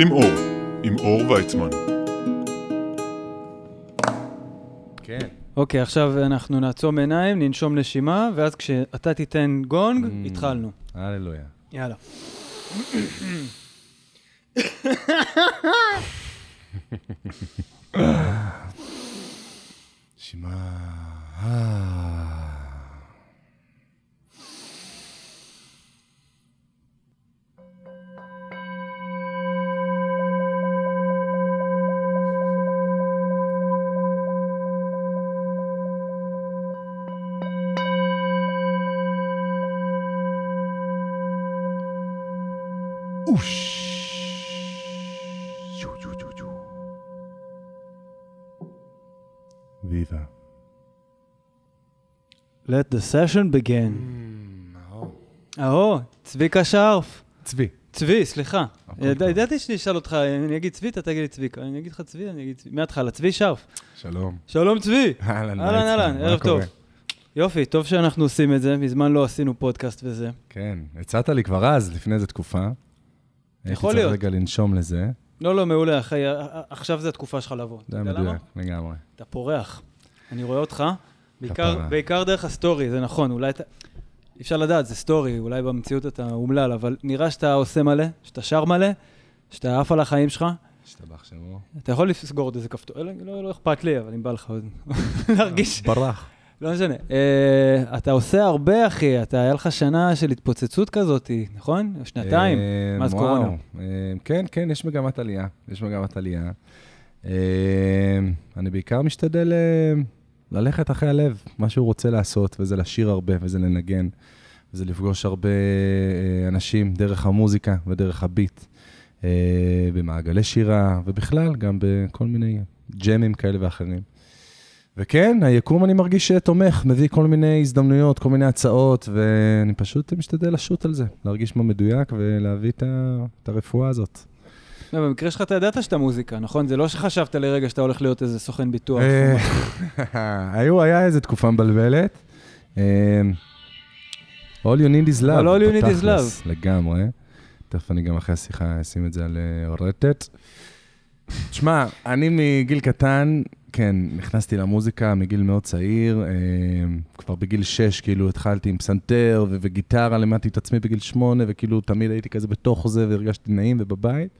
עושים אור, עם אור ויצמן. כן. אוקיי, עכשיו אנחנו נעצום עיניים, ננשום נשימה, ואז כשאתה תיתן גונג, Mm. התחלנו. הללויה. יאללה. נשימה... Let the session begin. אהו, צביקה שרף. צבי. צבי, סליחה. ידעתי שאני אשאל אותך, אני אגיד צבי, אתה תגיד לי צביקה. אני אגיד לך צבי, אני אגיד צבי. מההתחלה, צבי שרף. שלום. שלום צבי. אהלן, אהלן, אהלן, ערב? טוב. יופי, טוב שאנחנו עושים את זה, מזמן לא עשינו פודקאסט וזה. כן, הצעת לי כבר אז, לפני איזה תקופה. יכול הייתי להיות. צריך רגע לנשום לזה. לא, לא, מעולה, אחי, עכשיו זה התקופה שלך לבוא. זה? מדויק, לגמרי. אתה פורח. אני רואה אותך, בעיקר. בעיקר דרך הסטורי, זה נכון, אולי אתה... אפשר לדעת, זה סטורי, אולי במציאות אתה אומלל, אבל נראה שאתה עושה מלא, שאתה שר מלא, שאתה עף על החיים שלך. השתבח שמו. אתה יכול לסגור עוד איזה כפתור, לא, לא, לא אכפת לי, אבל אם בא לך עוד להרגיש, ברח. לא משנה. אה, אתה עושה הרבה, אחי, אתה, היה לך שנה של התפוצצות כזאת, נכון? שנתיים, אה, מאז. קורונה. אה, כן, כן, יש מגמת עלייה. יש מגמת עלייה. אה, אני בעיקר משתדל אה, ללכת אחרי הלב, מה שהוא רוצה לעשות, וזה לשיר הרבה, וזה לנגן, וזה לפגוש הרבה אה, אנשים דרך המוזיקה ודרך הביט, אה, במעגלי שירה, ובכלל, גם בכל מיני ג'מים כאלה ואחרים. וכן, היקום אני מרגיש תומך, מביא כל מיני הזדמנויות, כל מיני הצעות, ואני פשוט משתדל לשוט על זה, להרגיש מה מדויק ולהביא. את הרפואה הזאת. לא, במקרה שלך אתה ידעת שאתה מוזיקה, נכון? זה לא שחשבת לרגע שאתה הולך להיות איזה סוכן ביטוח. אה, היו, היה איזה תקופה מבלבלת. אה, All you need is love. אבל all you need is בתכלס, לגמרי. תכף אני גם אחרי השיחה אשים את זה על אה, רטט. תשמע, אני מגיל קטן, כן, נכנסתי למוזיקה מגיל מאוד צעיר. כבר בגיל שש, כאילו, התחלתי עם פסנתר וגיטרה, לימדתי את עצמי בגיל שמונה, וכאילו, תמיד הייתי כזה בתוך זה, והרגשתי נעים ובבית.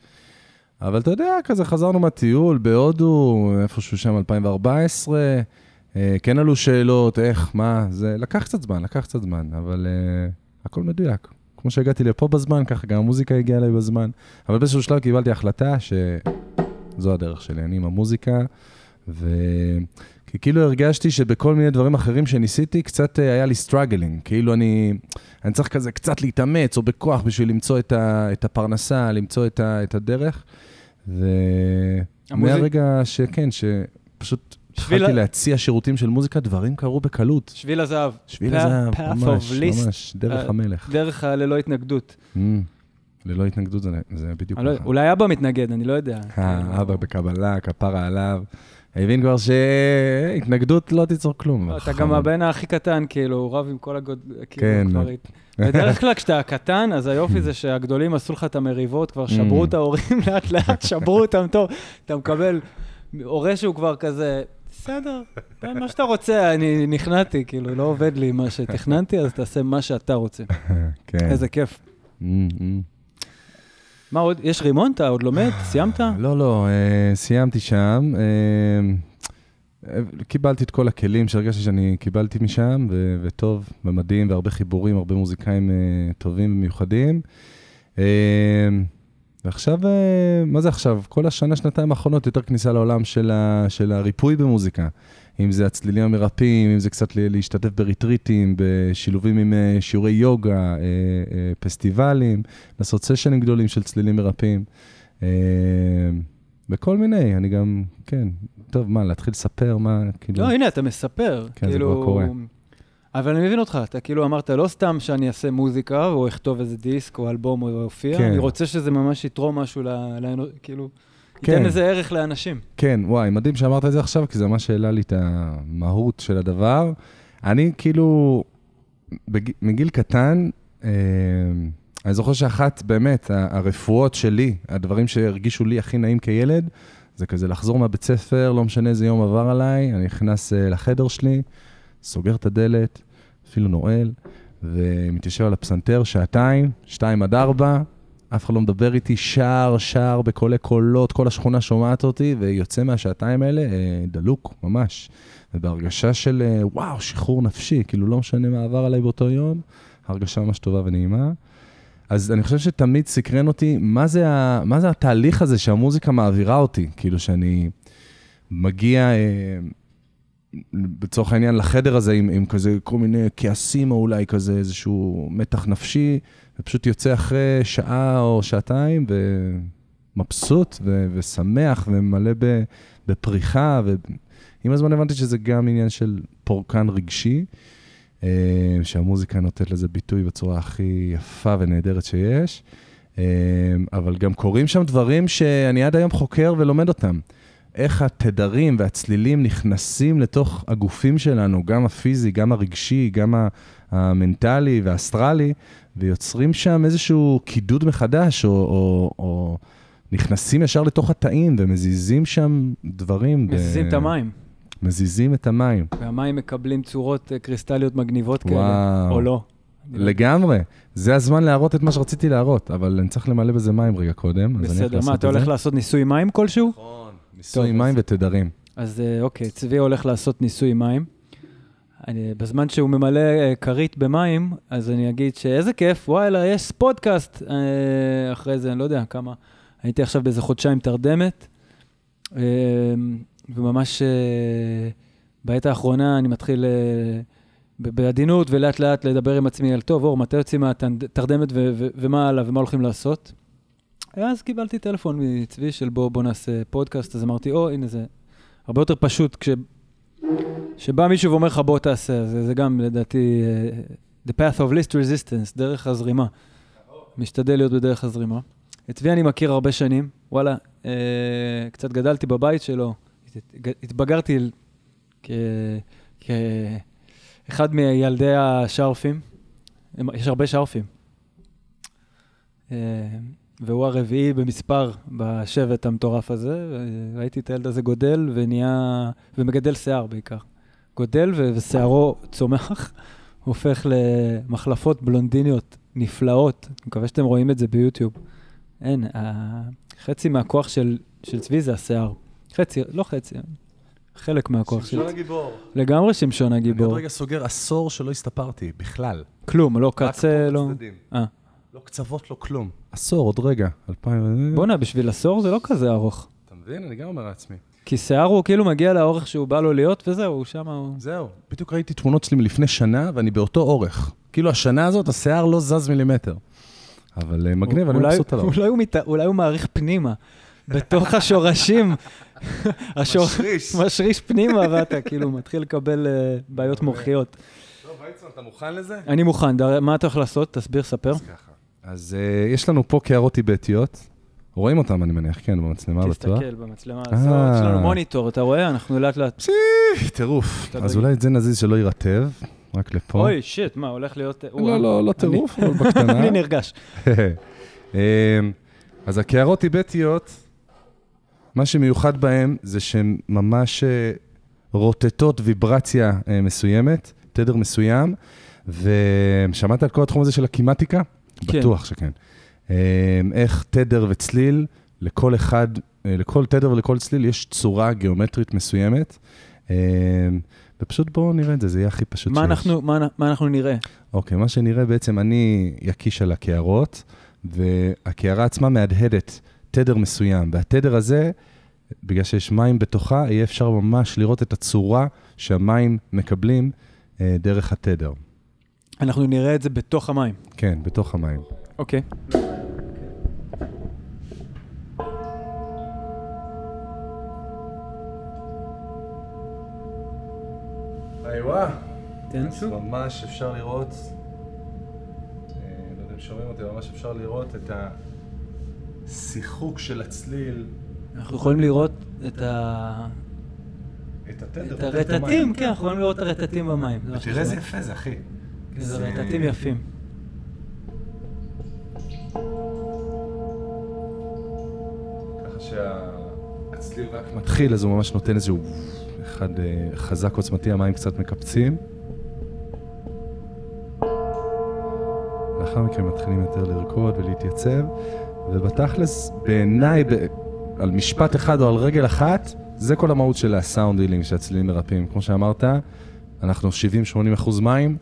אבל אתה יודע, כזה חזרנו מהטיול בהודו, איפשהו שם 2014, אה, כן עלו שאלות, איך, מה, זה לקח קצת זמן, לקח קצת זמן, אבל אה, הכל מדויק. כמו שהגעתי לפה בזמן, ככה גם המוזיקה הגיעה אליי בזמן. אבל באיזשהו שלב קיבלתי החלטה שזו הדרך שלי, אני עם המוזיקה, ו... כי כאילו הרגשתי שבכל מיני דברים אחרים שניסיתי, קצת אה, היה לי struggling. כאילו אני, אני צריך כזה קצת להתאמץ, או בכוח, בשביל למצוא את, ה, את הפרנסה, למצוא את, ה, את הדרך. ומהרגע שכן, שפשוט התחלתי להציע שירותים של מוזיקה, דברים קרו בקלות. שביל הזהב. שביל הזהב, ממש, ממש, דרך אה, המלך. דרך הללא התנגדות. Mm, ללא התנגדות זה, זה בדיוק לא- ככה. אולי אבא מתנגד, אני לא יודע. אה, אבא בקבלה, כפרה עליו. הבין כבר שהתנגדות לא תיצור כלום. לא, אתה. גם הבן הכי קטן, כאילו, הוא רב עם כל הגוד... כאילו, כן. כבר בדרך כלל כשאתה קטן, אז היופי זה שהגדולים עשו לך את המריבות, כבר שברו Mm. את ההורים לאט לאט, שברו אותם טוב. אתה מקבל הורה שהוא כבר כזה, בסדר, תן מה שאתה רוצה, אני נכנעתי, כאילו, לא עובד לי מה שתכננתי, אז תעשה מה שאתה רוצה. כן. איזה כיף. מה עוד, יש רימון? אתה עוד לומד? סיימת? לא, לא, אה, סיימתי שם. אה, קיבלתי את כל הכלים שהרגשתי שאני קיבלתי משם, ו- וטוב, ומדהים, והרבה חיבורים, הרבה מוזיקאים אה, טובים ומיוחדים. אה, ועכשיו, אה, מה זה עכשיו? כל השנה, שנתיים האחרונות, יותר כניסה לעולם של, ה- של הריפוי במוזיקה. אם זה הצלילים המרפאים, אם זה קצת להשתתף בריטריטים, בשילובים עם אה, שיעורי יוגה, אה, אה, פסטיבלים, לעשות סשנים גדולים של צלילים מרפאים. וכל מיני, אני גם, כן, טוב, מה, להתחיל לספר מה, כאילו... לא, הנה, אתה מספר. כן, זה כאילו... כבר קורה. אבל אני מבין אותך, אתה כאילו אמרת, לא סתם שאני אעשה מוזיקה, או אכתוב איזה דיסק, או אלבום, או אופיע, כן. אני רוצה שזה ממש יתרום משהו, ל... ל... כאילו, כן. ייתן איזה ערך לאנשים. כן, וואי, מדהים שאמרת את זה עכשיו, כי זה ממש העלה לי את המהות של הדבר. אני כאילו, בג... מגיל קטן, אה, אני זוכר שאחת, באמת, הרפואות שלי, הדברים שהרגישו לי הכי נעים כילד, זה כזה לחזור מהבית ספר, לא משנה איזה יום עבר עליי, אני נכנס אה, לחדר שלי, סוגר את הדלת, אפילו נועל, ומתיישב על הפסנתר שעתיים, שתיים עד ארבע, אף אחד לא מדבר איתי, שר, שר בקולי קולות, כל השכונה שומעת אותי, ויוצא מהשעתיים האלה אה, דלוק, ממש. ובהרגשה של, אה, וואו, שחרור נפשי, כאילו לא משנה מה עבר עליי באותו יום, הרגשה ממש טובה ונעימה. אז אני חושב שתמיד סקרן אותי, מה זה, ה, מה זה התהליך הזה שהמוזיקה מעבירה אותי? כאילו שאני מגיע, אה, לצורך העניין, לחדר הזה עם, עם כזה כל מיני כעסים, או אולי כזה איזשהו מתח נפשי, ופשוט יוצא אחרי שעה או שעתיים, ומבסוט ו, ושמח ומלא ב, בפריחה, ועם הזמן הבנתי שזה גם עניין של פורקן רגשי. אה, שהמוזיקה נותנת לזה ביטוי בצורה הכי יפה ונהדרת שיש. אה, אבל גם קורים שם דברים שאני עד היום חוקר ולומד אותם. איך התדרים והצלילים נכנסים לתוך הגופים שלנו, גם הפיזי, גם הרגשי, גם המנטלי והאסטרלי, ויוצרים שם איזשהו קידוד מחדש, או, או, או נכנסים ישר לתוך התאים ומזיזים שם דברים. ב- מזיזים את המים, מזיזים את המים. והמים מקבלים צורות אה, קריסטליות מגניבות כאלה, וואו. או לא. לגמרי. זה הזמן להראות את מה שרציתי להראות, אבל אני צריך למלא בזה מים רגע קודם, אז אני הולך בסדר, מה, את אתה הולך. לעשות ניסוי מים כלשהו? נכון, ניסוי מים ותדרים. אז אה, אוקיי, צבי הולך לעשות ניסוי מים. אני, בזמן שהוא ממלא אה, כרית במים, אז אני אגיד שאיזה כיף, וואלה, יש פודקאסט. אה, אחרי זה, אני לא יודע כמה, הייתי עכשיו באיזה חודשיים תרדמת, וממש בעת האחרונה אני מתחיל בעדינות ולאט לאט לדבר עם עצמי על, טוב, אור, מתי יוצאים מהתרדמת ומה הלאה ומה הולכים לעשות? אז קיבלתי טלפון מצבי של בוא, בוא נעשה פודקאסט, אז אמרתי, או, הנה זה הרבה יותר פשוט כש... שבא מישהו ואומר לך בוא תעשה, זה, זה גם לדעתי אה, the path of least resistance, דרך הזרימה. משתדל להיות בדרך הזרימה. את צבי אני מכיר הרבה שנים, וואלה, אה, קצת גדלתי בבית שלו, הת- התבגרתי ל- כ- כאחד מילדי השרפים, יש הרבה שרפים. והוא הרביעי במספר בשבט המטורף הזה, ראיתי את הילד הזה גודל ונהיה, ומגדל שיער בעיקר. גודל ו- ושערו צומח, הופך למחלפות בלונדיניות נפלאות. אני מקווה שאתם רואים את זה ביוטיוב. אין, חצי מהכוח של, של צבי זה השיער. חצי, לא חצי, חלק מהכוח של... הגיבור. לגמרי שמשון אני עוד הגיבור. רגע סוגר עשור שלא הסתפרתי, בכלל. כלום, לא רק פה קצה, לא... בצדדים. אה. לא קצוות, לא כלום. עשור, עוד רגע. אלפיים... בואנה, בשביל עשור זה לא כזה ארוך. אתה מבין? אני גם אומר לעצמי. כי שיער הוא כאילו מגיע לאורך שהוא בא לו להיות, וזהו, שם הוא... זהו, בדיוק ראיתי תמונות שלי מלפני שנה, ואני באותו אורך. כאילו, השנה הזאת, השיער לא זז מילימטר. אבל אה, מגניב, אני מבסוט עליו. אולי הוא מת- אולי הוא מעריך פנימה, בתוך השורשים. השור- משריש. משריש פנימה, ואתה כאילו מתחיל לקבל אה, בעיות מוחיות. טוב, ויצמן, אתה מוכן לזה? אני מוכן, דר- מה אתה הולך לעשות? תסביר, ספר. אז ככה. אז אה, יש לנו פה קערות טיבטיות. רואים אותם, אני מניח, כן, במצלמה בטוח. תסתכל במצלמה אה. הזאת, יש לנו מוניטור, אתה רואה? אנחנו לאט לאט... טירוף. תלוי. אז אולי את זה נזיז שלא יירטב, רק לפה. אוי, שיט, מה, הולך להיות... לא, לא, לא טירוף, אבל בקטנה. אני נרגש. אמ, אז הקערות טיבטיות, מה שמיוחד בהן זה שהן ממש אה, רוטטות ויברציה מסוימת, תדר מסוים, ושמעת על כל התחום הזה של הקימטיקה? כן. בטוח שכן. אמ, איך תדר וצליל, לכל אחד, אה, לכל תדר ולכל צליל יש צורה גיאומטרית מסוימת. אמ, ופשוט בואו נראה את זה, זה יהיה הכי פשוט מה שיש. אנחנו- מה מה אנחנו נראה? אוקיי, מה שנראה בעצם, אני יקיש על הקערות, והקערה עצמה מהדהדת תדר מסוים, והתדר הזה, בגלל שיש מים בתוכה, יהיה אפשר ממש לראות את הצורה שהמים מקבלים אה, דרך התדר. אנחנו נראה את זה בתוך המים. כן, בתוך המים. אוקיי. איווה. תן אז ממש אפשר לראות, אה, לא יודע אם שומעים אותי, ממש אפשר לראות את השיחוק של הצליל, אנחנו יכולים לראות את ה... את התדר. את הרטטים, כן, אנחנו יכולים לראות את הרטטים במים. תראה איזה יפה זה, אחי. זה רטטים יפים. ככה שהצליל רק מתחיל, אז הוא ממש נותן איזשהו אחד אה, חזק עוצמתי, המים קצת מקפצים. לאחר מכן מתחילים יותר לרקוד ולהתייצב, ובתכלס, בעיניי, ב- על משפט אחד או על רגל אחת, זה כל המהות של הסאונד הילינג שהצלילים מרפאים. כמו שאמרת, אנחנו 70-80 אחוז מים,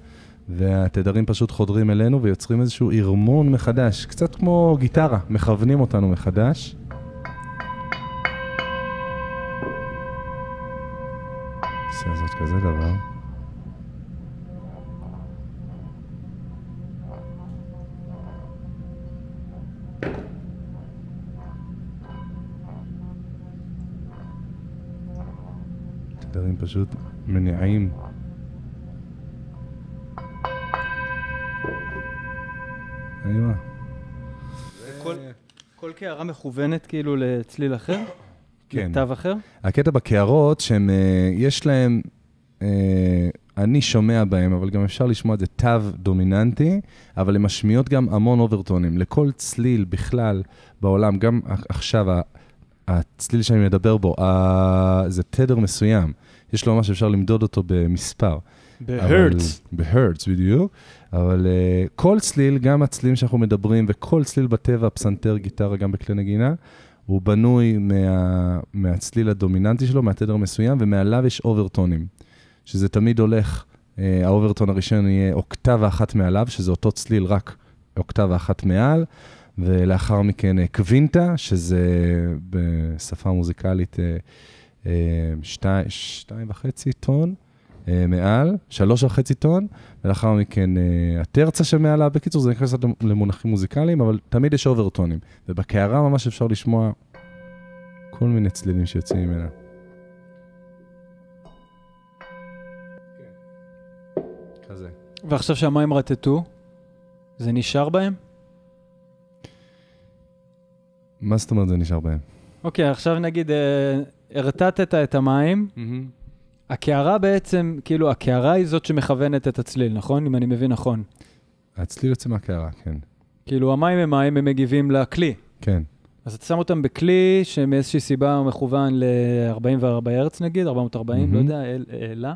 והתדרים פשוט חודרים אלינו ויוצרים איזשהו ארמון מחדש, קצת כמו גיטרה, מכוונים אותנו מחדש. נעשה זאת כזה דבר. תדרים פשוט מניעים. איומה. כל- קערה מכוונת כאילו לצליל אחר? כן. לתו אחר? הקטע בקערות שהם, אה, יש להם, אה, אני שומע בהם, אבל גם אפשר לשמוע את זה תו דומיננטי, אבל הן משמיעות גם המון אוברטונים. לכל צליל בכלל בעולם, גם עכשיו, הצליל שאני מדבר בו, זה תדר מסוים. יש לו ממש, אפשר למדוד אותו במספר. בהרץ. בהרץ, בדיוק. אבל uh, כל צליל, גם הצלילים שאנחנו מדברים, וכל צליל בטבע, פסנתר, גיטרה, גם בכלי נגינה, הוא בנוי מה, מהצליל הדומיננטי שלו, מהתדר המסוים, ומעליו יש אוברטונים, שזה תמיד הולך, uh, האוברטון הראשון יהיה אוקטבה אחת מעליו, שזה אותו צליל, רק אוקטבה אחת מעל, ולאחר מכן uh, קווינטה, שזה בשפה מוזיקלית uh, uh, שתי, שתיים וחצי טון. אה, מעל, שלוש וחצי טון, ולאחר מכן אה, הטרצה שמעלה. בקיצור, זה נכנס למונחים מוזיקליים, אבל תמיד יש אוברטונים. ובקערה ממש אפשר לשמוע כל מיני צלילים שיוצאים ממנה. כזה. ועכשיו שהמים רטטו, זה נשאר בהם? מה זאת אומרת זה נשאר בהם? אוקיי, עכשיו נגיד, אה, הרטטת את המים, הקערה בעצם, כאילו, הקערה היא זאת שמכוונת את הצליל, נכון? אם אני מבין נכון. הצליל יוצא מהקערה, כן. כאילו, המים הם מים, הם מגיבים לכלי. כן. אז אתה שם אותם בכלי שמאיזושהי סיבה הוא מכוון ל-44 הרץ נגיד, 440, לא מהמם. יודע, אל- העלה.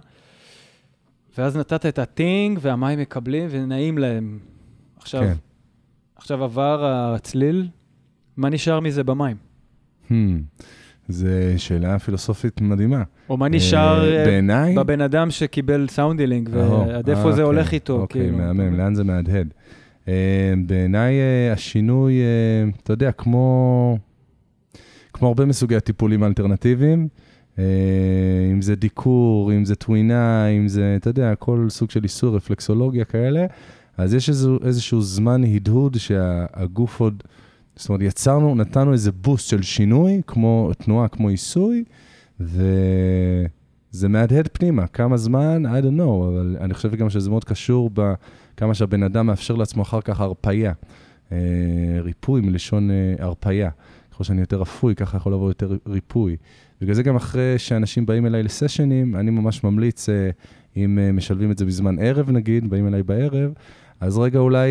ואז נתת את הטינג, והמים מקבלים ונעים להם. עכשיו, כן. עכשיו עבר הצליל, מה נשאר מזה במים? Hmm. זו שאלה פילוסופית מדהימה. או מה נשאר אה, אה, בעיניי... בבן אדם שקיבל sound healing, אהו, ועד אה, איפה זה הולך איתו, אוקיי, כאילו. מהמם, לאן זה מהדהד. אה, בעיניי אה, השינוי, אה, אתה יודע, כמו, כמו הרבה מסוגי הטיפולים האלטרנטיביים, אה, אם זה דיקור, אם זה טווינה, אם זה, אתה יודע, כל סוג של עיסוי, רפלקסולוגיה כאלה, אז יש איזשהו, איזשהו זמן הדהוד שהגוף עוד, זאת אומרת, יצרנו, נתנו איזה בוסט של שינוי, כמו תנועה, כמו עיסוי, וזה מהדהד פנימה. כמה זמן? I don't know, אבל אני חושב גם שזה מאוד קשור בכמה שהבן אדם מאפשר לעצמו אחר כך הרפייה. אה, ריפוי מלשון אה, הרפייה. ככל שאני יותר אפוי, ככה יכול לבוא יותר ריפוי. בגלל זה גם אחרי שאנשים באים אליי לסשנים, אני ממש ממליץ, אה, אם משלבים את זה בזמן ערב נגיד, באים אליי בערב, אז רגע אולי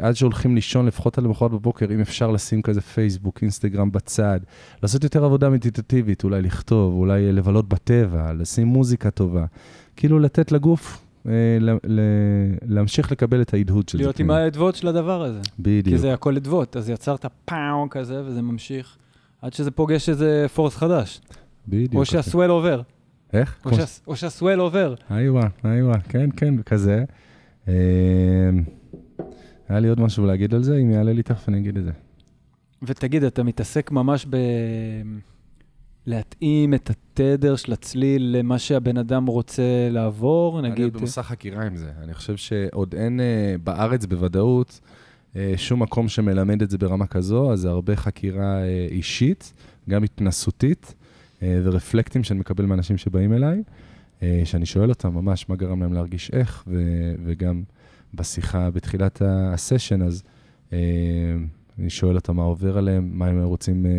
אה, עד שהולכים לישון, לפחות על למחרת בבוקר, אם אפשר לשים כזה פייסבוק, אינסטגרם בצד, לעשות יותר עבודה מדיטטיבית, אולי לכתוב, אולי אה, לבלות בטבע, לשים מוזיקה טובה. כאילו לתת לגוף אה, ל- ל- להמשיך לקבל את ההדהוד של זה. להיות עם. האדוות של הדבר הזה. כי בדיוק. זה הכל אדוות, אז יצרת פאו כזה, וזה ממשיך, עד שזה פוגש איזה פורס חדש. בדיוק. או. שהסוול עובר. איך? או שה- או שהסוול עובר. איווה, איווה, כן, כן, כזה. אה, היה לי עוד משהו להגיד על זה, אם יעלה לי תכף אני אגיד את זה. ותגיד, אתה מתעסק ממש ב... להתאים את התדר של הצליל למה שהבן אדם רוצה לעבור, אני נגיד... עוד במסע חקירה עם זה. אני חושב שעוד אין אה, בארץ בוודאות אה, שום מקום שמלמד את זה ברמה כזו, אז זה הרבה חקירה אישית, גם התנסותית, ורפלקטים שאני מקבל מאנשים שבאים אליי, שאני שואל אותם ממש מה גרם להם להרגיש איך, ו- וגם בשיחה בתחילת הסשן, אז אה, אני שואל אותם מה עובר עליהם, מה הם רוצים, אה,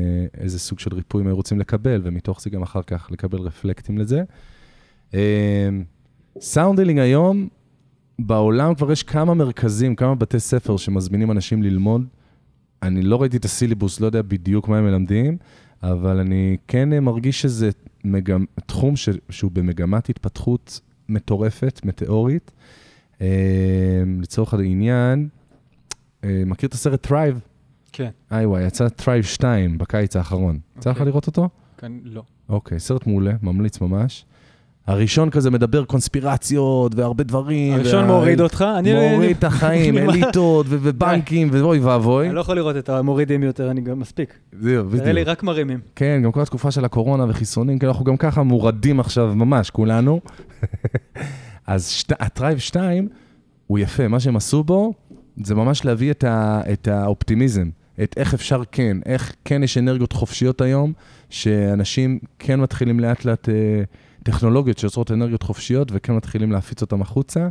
איזה סוג של ריפוי הם רוצים לקבל, ומתוך זה גם אחר כך לקבל רפלקטים לזה. sound healing היום, בעולם כבר יש כמה מרכזים, כמה בתי ספר שמזמינים אנשים ללמוד אני לא ראיתי את הסילבוס, לא יודע בדיוק מה הם מלמדים, אבל אני כן אה, מרגיש שזה מגמ... תחום ש... שהוא במגמת התפתחות מטורפת, מטאורית. אה, לצורך העניין, אה, מכיר את הסרט Thrive? כן. איי וואי, יצא Thrive 2 בקיץ האחרון. יצא לך אוקיי. לראות אותו? כאן לא. אוקיי, סרט מעולה, ממליץ ממש. הראשון כזה מדבר קונספירציות והרבה דברים. הראשון וה- מוריד אותך, אני... מוריד את החיים, אליטות ובנקים, ואוי ואבוי. אני לא יכול לראות את המורידים יותר, אני גם מספיק. זהו, תראה לי בדיוק. רק מרימים. כן, גם כל התקופה של הקורונה וחיסונים, כי אנחנו גם ככה מורדים עכשיו ממש, כולנו. אז שת- ה Thrive 2 הוא יפה, מה שהם עשו בו, זה ממש להביא את, ה, את האופטימיזם, את איך אפשר כן, איך כן יש אנרגיות חופשיות היום, שאנשים כן מתחילים לאט לאט אה, טכנולוגיות שיוצרות אנרגיות חופשיות וכן מתחילים להפיץ אותן החוצה.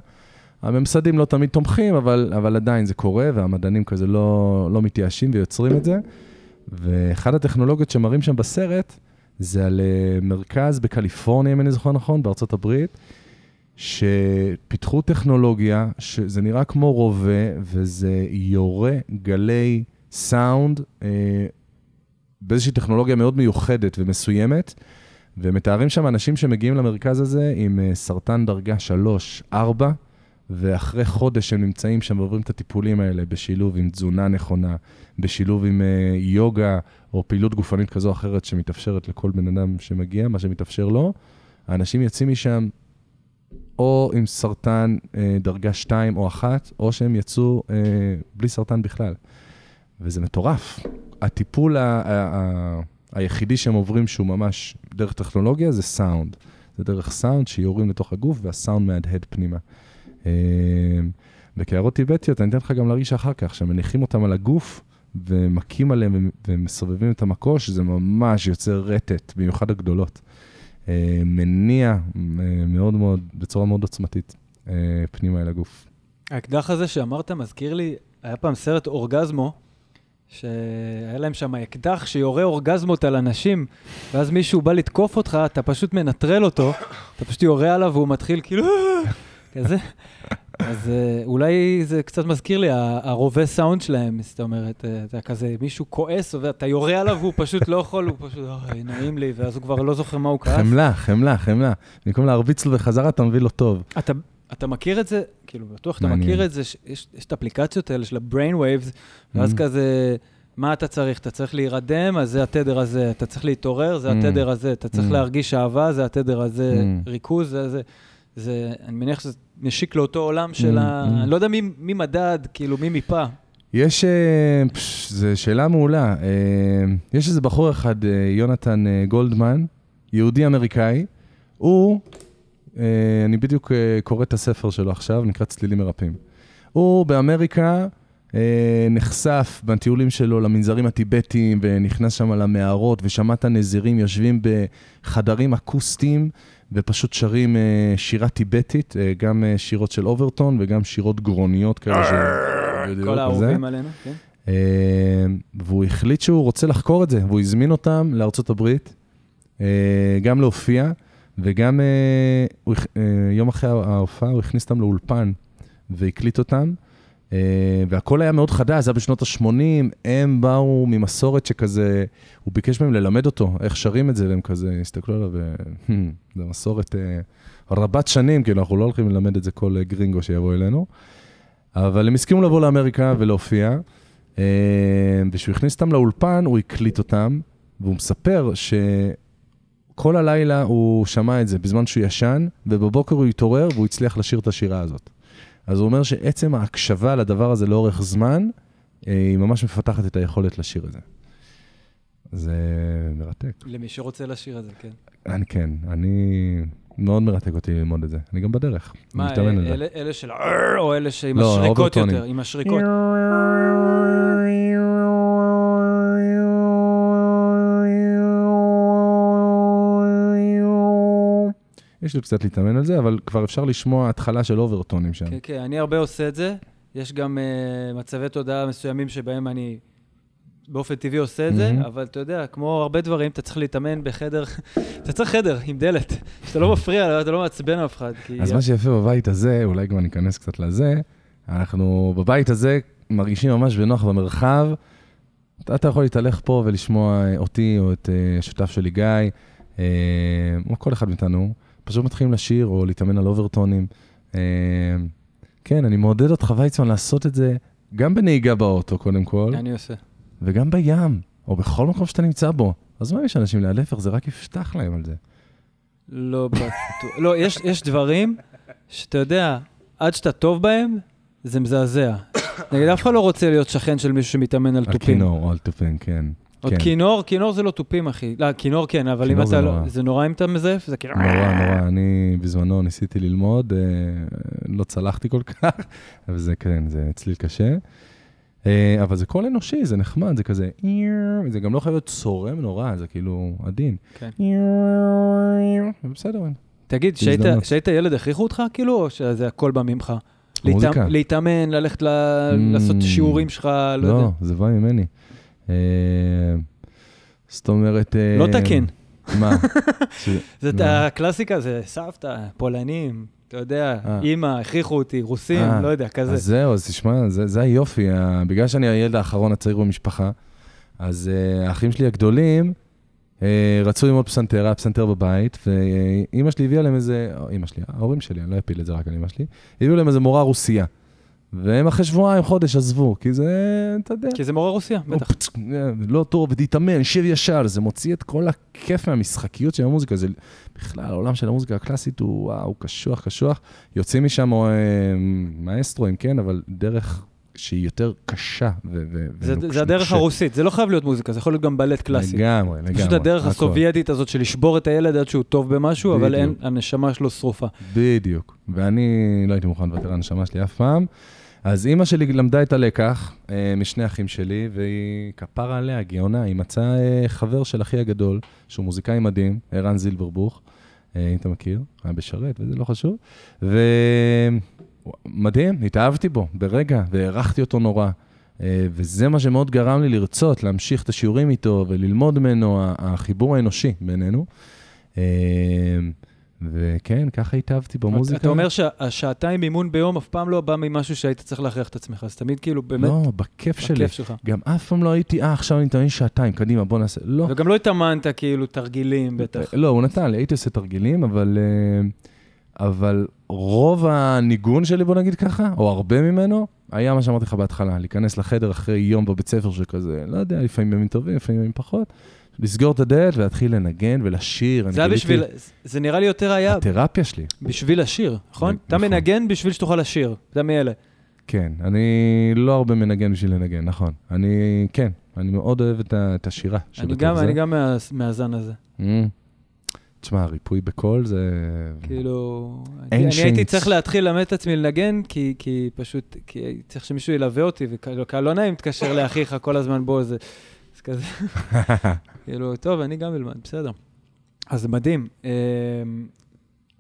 הממסדים לא תמיד תומכים, אבל, אבל עדיין זה קורה, והמדענים כזה לא, לא מתייאשים ויוצרים את זה. ואחת הטכנולוגיות שמראים שם בסרט, זה על אה, מרכז בקליפורניה, אם אני זוכר נכון, בארצות הברית, שפיתחו טכנולוגיה, שזה נראה כמו רובה, וזה יורה גלי סאונד אה, באיזושהי טכנולוגיה מאוד מיוחדת ומסוימת, ומתארים שם אנשים שמגיעים למרכז הזה עם אה, סרטן דרגה 3-4, ואחרי חודש הם נמצאים שם ועוברים את הטיפולים האלה בשילוב עם תזונה נכונה, בשילוב עם uh, יוגה או פעילות גופנית כזו או אחרת שמתאפשרת לכל בן אדם שמגיע, מה שמתאפשר לו, האנשים יוצאים משם או עם סרטן uh, דרגה 2 או 1, או שהם יצאו בלי סרטן בכלל. וזה מטורף. הטיפול ה- היחידי שהם עוברים, שהוא ממש דרך טכנולוגיה, זה סאונד. זה דרך סאונד שיורים לתוך הגוף, והסאונד מהדהד פנימה. וקערות טיבטיות, אני אתן לך גם להרגיש אחר כך, שמניחים אותם על הגוף ומכים עליהם ומסובבים את המקוש, זה ממש יוצר רטט, במיוחד הגדולות. אה, מניע אה, מאוד מאוד, בצורה מאוד עוצמתית, אה, פנימה אל הגוף. האקדח הזה שאמרת מזכיר לי, היה פעם סרט אורגזמו, שהיה להם שם אקדח שיורה אורגזמות על אנשים, ואז מישהו בא לתקוף אותך, אתה פשוט מנטרל אותו, אתה פשוט יורה עליו והוא מתחיל כאילו, כזה. אז אה, אולי זה קצת מזכיר לי, הרובה סאונד שלהם, זאת אומרת, אה, אתה כזה, מישהו כועס, ואתה יורה עליו והוא פשוט לא יכול, הוא פשוט, אוי, נעים לי, ואז הוא כבר לא זוכר מה הוא כעס. חמלה, חמלה, חמלה. במקום להרביץ לו בחזרה, אתה מביא לו טוב. אתה, מכיר את זה, כאילו, בטוח אתה. מכיר את זה, יש, יש את האפליקציות האלה של ה-brain waves, ואז. כזה, מה אתה צריך? אתה צריך להירדם, אז זה התדר הזה, אתה צריך להתעורר, זה Mm. התדר הזה, אתה צריך Mm. להרגיש אהבה, זה התדר הזה, Mm. ריכוז, זה זה. זה, אני מניח שזה משיק לאותו עולם של Mm, ה... אני לא יודע מי, מי מדד, כאילו, מי מיפה. יש, אה, זו שאלה מעולה. אה, יש איזה בחור אחד, אה, יונתן גולדמן, יהודי אמריקאי. הוא, אני בדיוק אה, קורא את הספר שלו עכשיו, נקרא צלילים מרפאים. הוא באמריקה אה, נחשף בטיולים שלו למנזרים הטיבטיים, ונכנס שם למערות, ושמע את הנזירים יושבים בחדרים אקוסטיים, ופשוט שרים אה, שירה טיבטית, אה, גם אה, שירות של אוברטון וגם שירות גרוניות כאלה. ש- כל. האהובים עלינו, כן? אה, והוא החליט שהוא רוצה לחקור את זה, והוא הזמין אותם לארצות הברית, אה, גם להופיע, וגם אה, הוא אה, יום אחרי ההופעה הוא הכניס אותם לאולפן והקליט אותם, אה, והכל היה מאוד חדש, זה היה בשנות ה-80, הם באו ממסורת שכזה, הוא ביקש מהם ללמד אותו איך שרים את זה, והם כזה הסתכלו עליו, וזו מסורת אה, רבת שנים, כאילו, אנחנו לא הולכים ללמד את זה כל אה, גרינגו שיבוא אלינו. אבל הם הסכימו לבוא לאמריקה ולהופיע, אה, וכשהוא הכניס אותם לאולפן, הוא הקליט אותם, והוא מספר שכל הלילה הוא שמע את זה בזמן שהוא ישן, ובבוקר הוא התעורר והוא הצליח לשיר את השירה הזאת. אז הוא אומר שעצם ההקשבה לדבר הזה לאורך זמן, אה, היא ממש מפתחת את היכולת לשיר את זה. זה מרתק. למי שרוצה לשיר את זה, כן. אני כן, אני... מאוד מרתק אותי ללמוד את זה. אני גם בדרך. מה, על זה. אלה, אלה של או אלה שעם לא, השריקות. יותר, עם השריקות? יש לי קצת להתאמן על זה, אבל כבר אפשר לשמוע התחלה של אוברטונים שם. כן, כן, אני הרבה עושה את זה. יש גם uh, מצבי תודעה מסוימים שבהם אני באופן טבעי עושה את זה, מהמם. אבל אתה יודע, כמו הרבה דברים, אתה צריך להתאמן בחדר, אתה צריך חדר עם דלת, שאתה לא מפריע, אתה לא מעצבן אף אחד. אז מה שיפה בבית הזה, אולי כבר ניכנס קצת לזה, אנחנו בבית הזה מרגישים ממש בנוח במרחב, אתה, אתה יכול להתהלך פה ולשמוע אה, אותי או את אה, השותף שלי גיא, או כל אחד מאיתנו, פשוט מתחילים לשיר או להתאמן על אוברטונים. אה, כן, אני מעודד אותך, ויצמן, לעשות את זה גם בנהיגה באוטו, קודם כל, אני עושה. וגם בים, או בכל מקום שאתה נמצא בו. אז מה יש אנשים? להפך, זה רק יפתח להם על זה. לא בטוח. לא, יש, יש דברים שאתה יודע, עד שאתה טוב בהם, זה מזעזע. נגיד, אף אחד לא רוצה להיות שכן של מישהו שמתאמן על על תופים. כינור או על תופים, כן. עוד כן. כינור, כינור זה לא תופים, אחי. לא, כינור כן, אבל אם אתה זה לא... נורא. זה נורא אם אתה מזייף, זה כאילו... נורא, נורא. אני בזמנו ניסיתי ללמוד, אה, לא צלחתי כל כך, אבל זה כן, זה צליל קשה. אה, אבל זה קול אנושי, זה נחמד, זה כזה, זה גם לא חייב להיות צורם נורא, זה כאילו עדין. כן. בסדר. תגיד, כשהיית- ילד הכריחו אותך, כאילו, או שזה הכל בא ממך? מוזיקה. להתאמ- להתאמן, ללכת ל- לעשות Mm. שיעורים שלך, לא יודע. לא, זה בא ממני. אה, זאת אומרת... אה, לא תקין. מה? ש- זה את מה? הקלאסיקה, זה סבתא, פולנים, אתה יודע, אה. אימא, הכריחו אותי, רוסים, לא יודע, כזה. אז זהו, אז תשמע, זה, היופי. בגלל שאני הילד האחרון הצעיר במשפחה, אז האחים שלי הגדולים רצו ללמוד פסנתר, היה פסנתר בבית, ואימא שלי הביאה להם איזה, אימא שלי, ההורים שלי, אני לא אפיל את זה רק על אימא שלי, הביאו להם איזה מורה רוסיה. והם אחרי שבועיים, חודש עזבו, כי זה, אתה יודע, כי זה מורה רוסיה, בטח. אופ, אה, לא טוב, ותתאמן, שב ישר, זה מוציא את כל הכיף מהמשחקיות של המוזיקה, זה בכלל, העולם של המוזיקה הקלאסית הוא, וואו, קשוח, קשוח. יוצאים משם אה, מאסטרואים, כן, אבל דרך שהיא יותר קשה ו- ו- זה- זה הדרך. הרוסית, זה לא חייב להיות מוזיקה, זה יכול להיות גם בלט קלאסי. לגמרי, לגמרי. פשוט הדרך. הסובייטית הזאת של לשבור את הילד עד שהוא טוב במשהו, אבל. הנשמה שלו שרופה. בדיוק. ואני לא הייתי מוכן לוותר על הנשמה שלי אף פעם. אז אימא שלי למדה את הלקח אה, משני אחים שלי, והיא כפרה עליה, גאונה. היא מצאה אה, חבר של אחי הגדול, שהוא מוזיקאי מדהים, ערן זילברבוך, אה, אם אתה מכיר, היה בשרת וזה לא חשוב. ומדהים, התאהבתי בו ברגע, והערכתי אותו נורא. אה, וזה מה שמאוד גרם לי לרצות, להמשיך את השיעורים איתו וללמוד ממנו, החיבור האנושי בינינו. וכן, ככה התאהבתי במוזיקה. אתה אומר שהשעתיים אימון ביום אף פעם לא בא ממשהו שהיית צריך להכריח את עצמך, אז תמיד כאילו באמת, לא, בכיף שלי. בכיף שלך. גם אף פעם לא הייתי, אה, עכשיו אני מתאמן שעתיים, קדימה, בוא נעשה. לא. וגם לא התאמנת כאילו תרגילים בטח. לא, הוא נתן לי, הייתי עושה תרגילים, אבל, אה, אבל רוב הניגון שלי, בוא נגיד ככה, או הרבה ממנו, היה מה שאמרתי לך בהתחלה, להיכנס לחדר אחרי יום בבית ספר שכזה, לא יודע, לפעמים ימים טובים, לפעמים ימים פחות, לסגור את הדלת ולהתחיל לנגן ולשיר. זה היה אני בשביל, זה נראה לי יותר היה התרפיה שלי. בשביל לשיר, נכון? אתה נכון. מנגן בשביל שתוכל לשיר, זה מאלה. כן, אני לא הרבה מנגן בשביל לנגן, נכון. אני, כן, אני מאוד אוהב את, את השירה אני גם. אני גם מה- מהזן הזה. Mm. תשמע, הריפוי בקול זה... כאילו, אין אני הייתי. צריך להתחיל ללמד את עצמי לנגן, כי, כי פשוט, כי צריך שמישהו ילווה אותי, וכאילו, לא נעים להתקשר לאחיך כל הזמן בו, זה כזה, כאילו, טוב, אני גם אלמד, בסדר. אז זה מדהים. אה,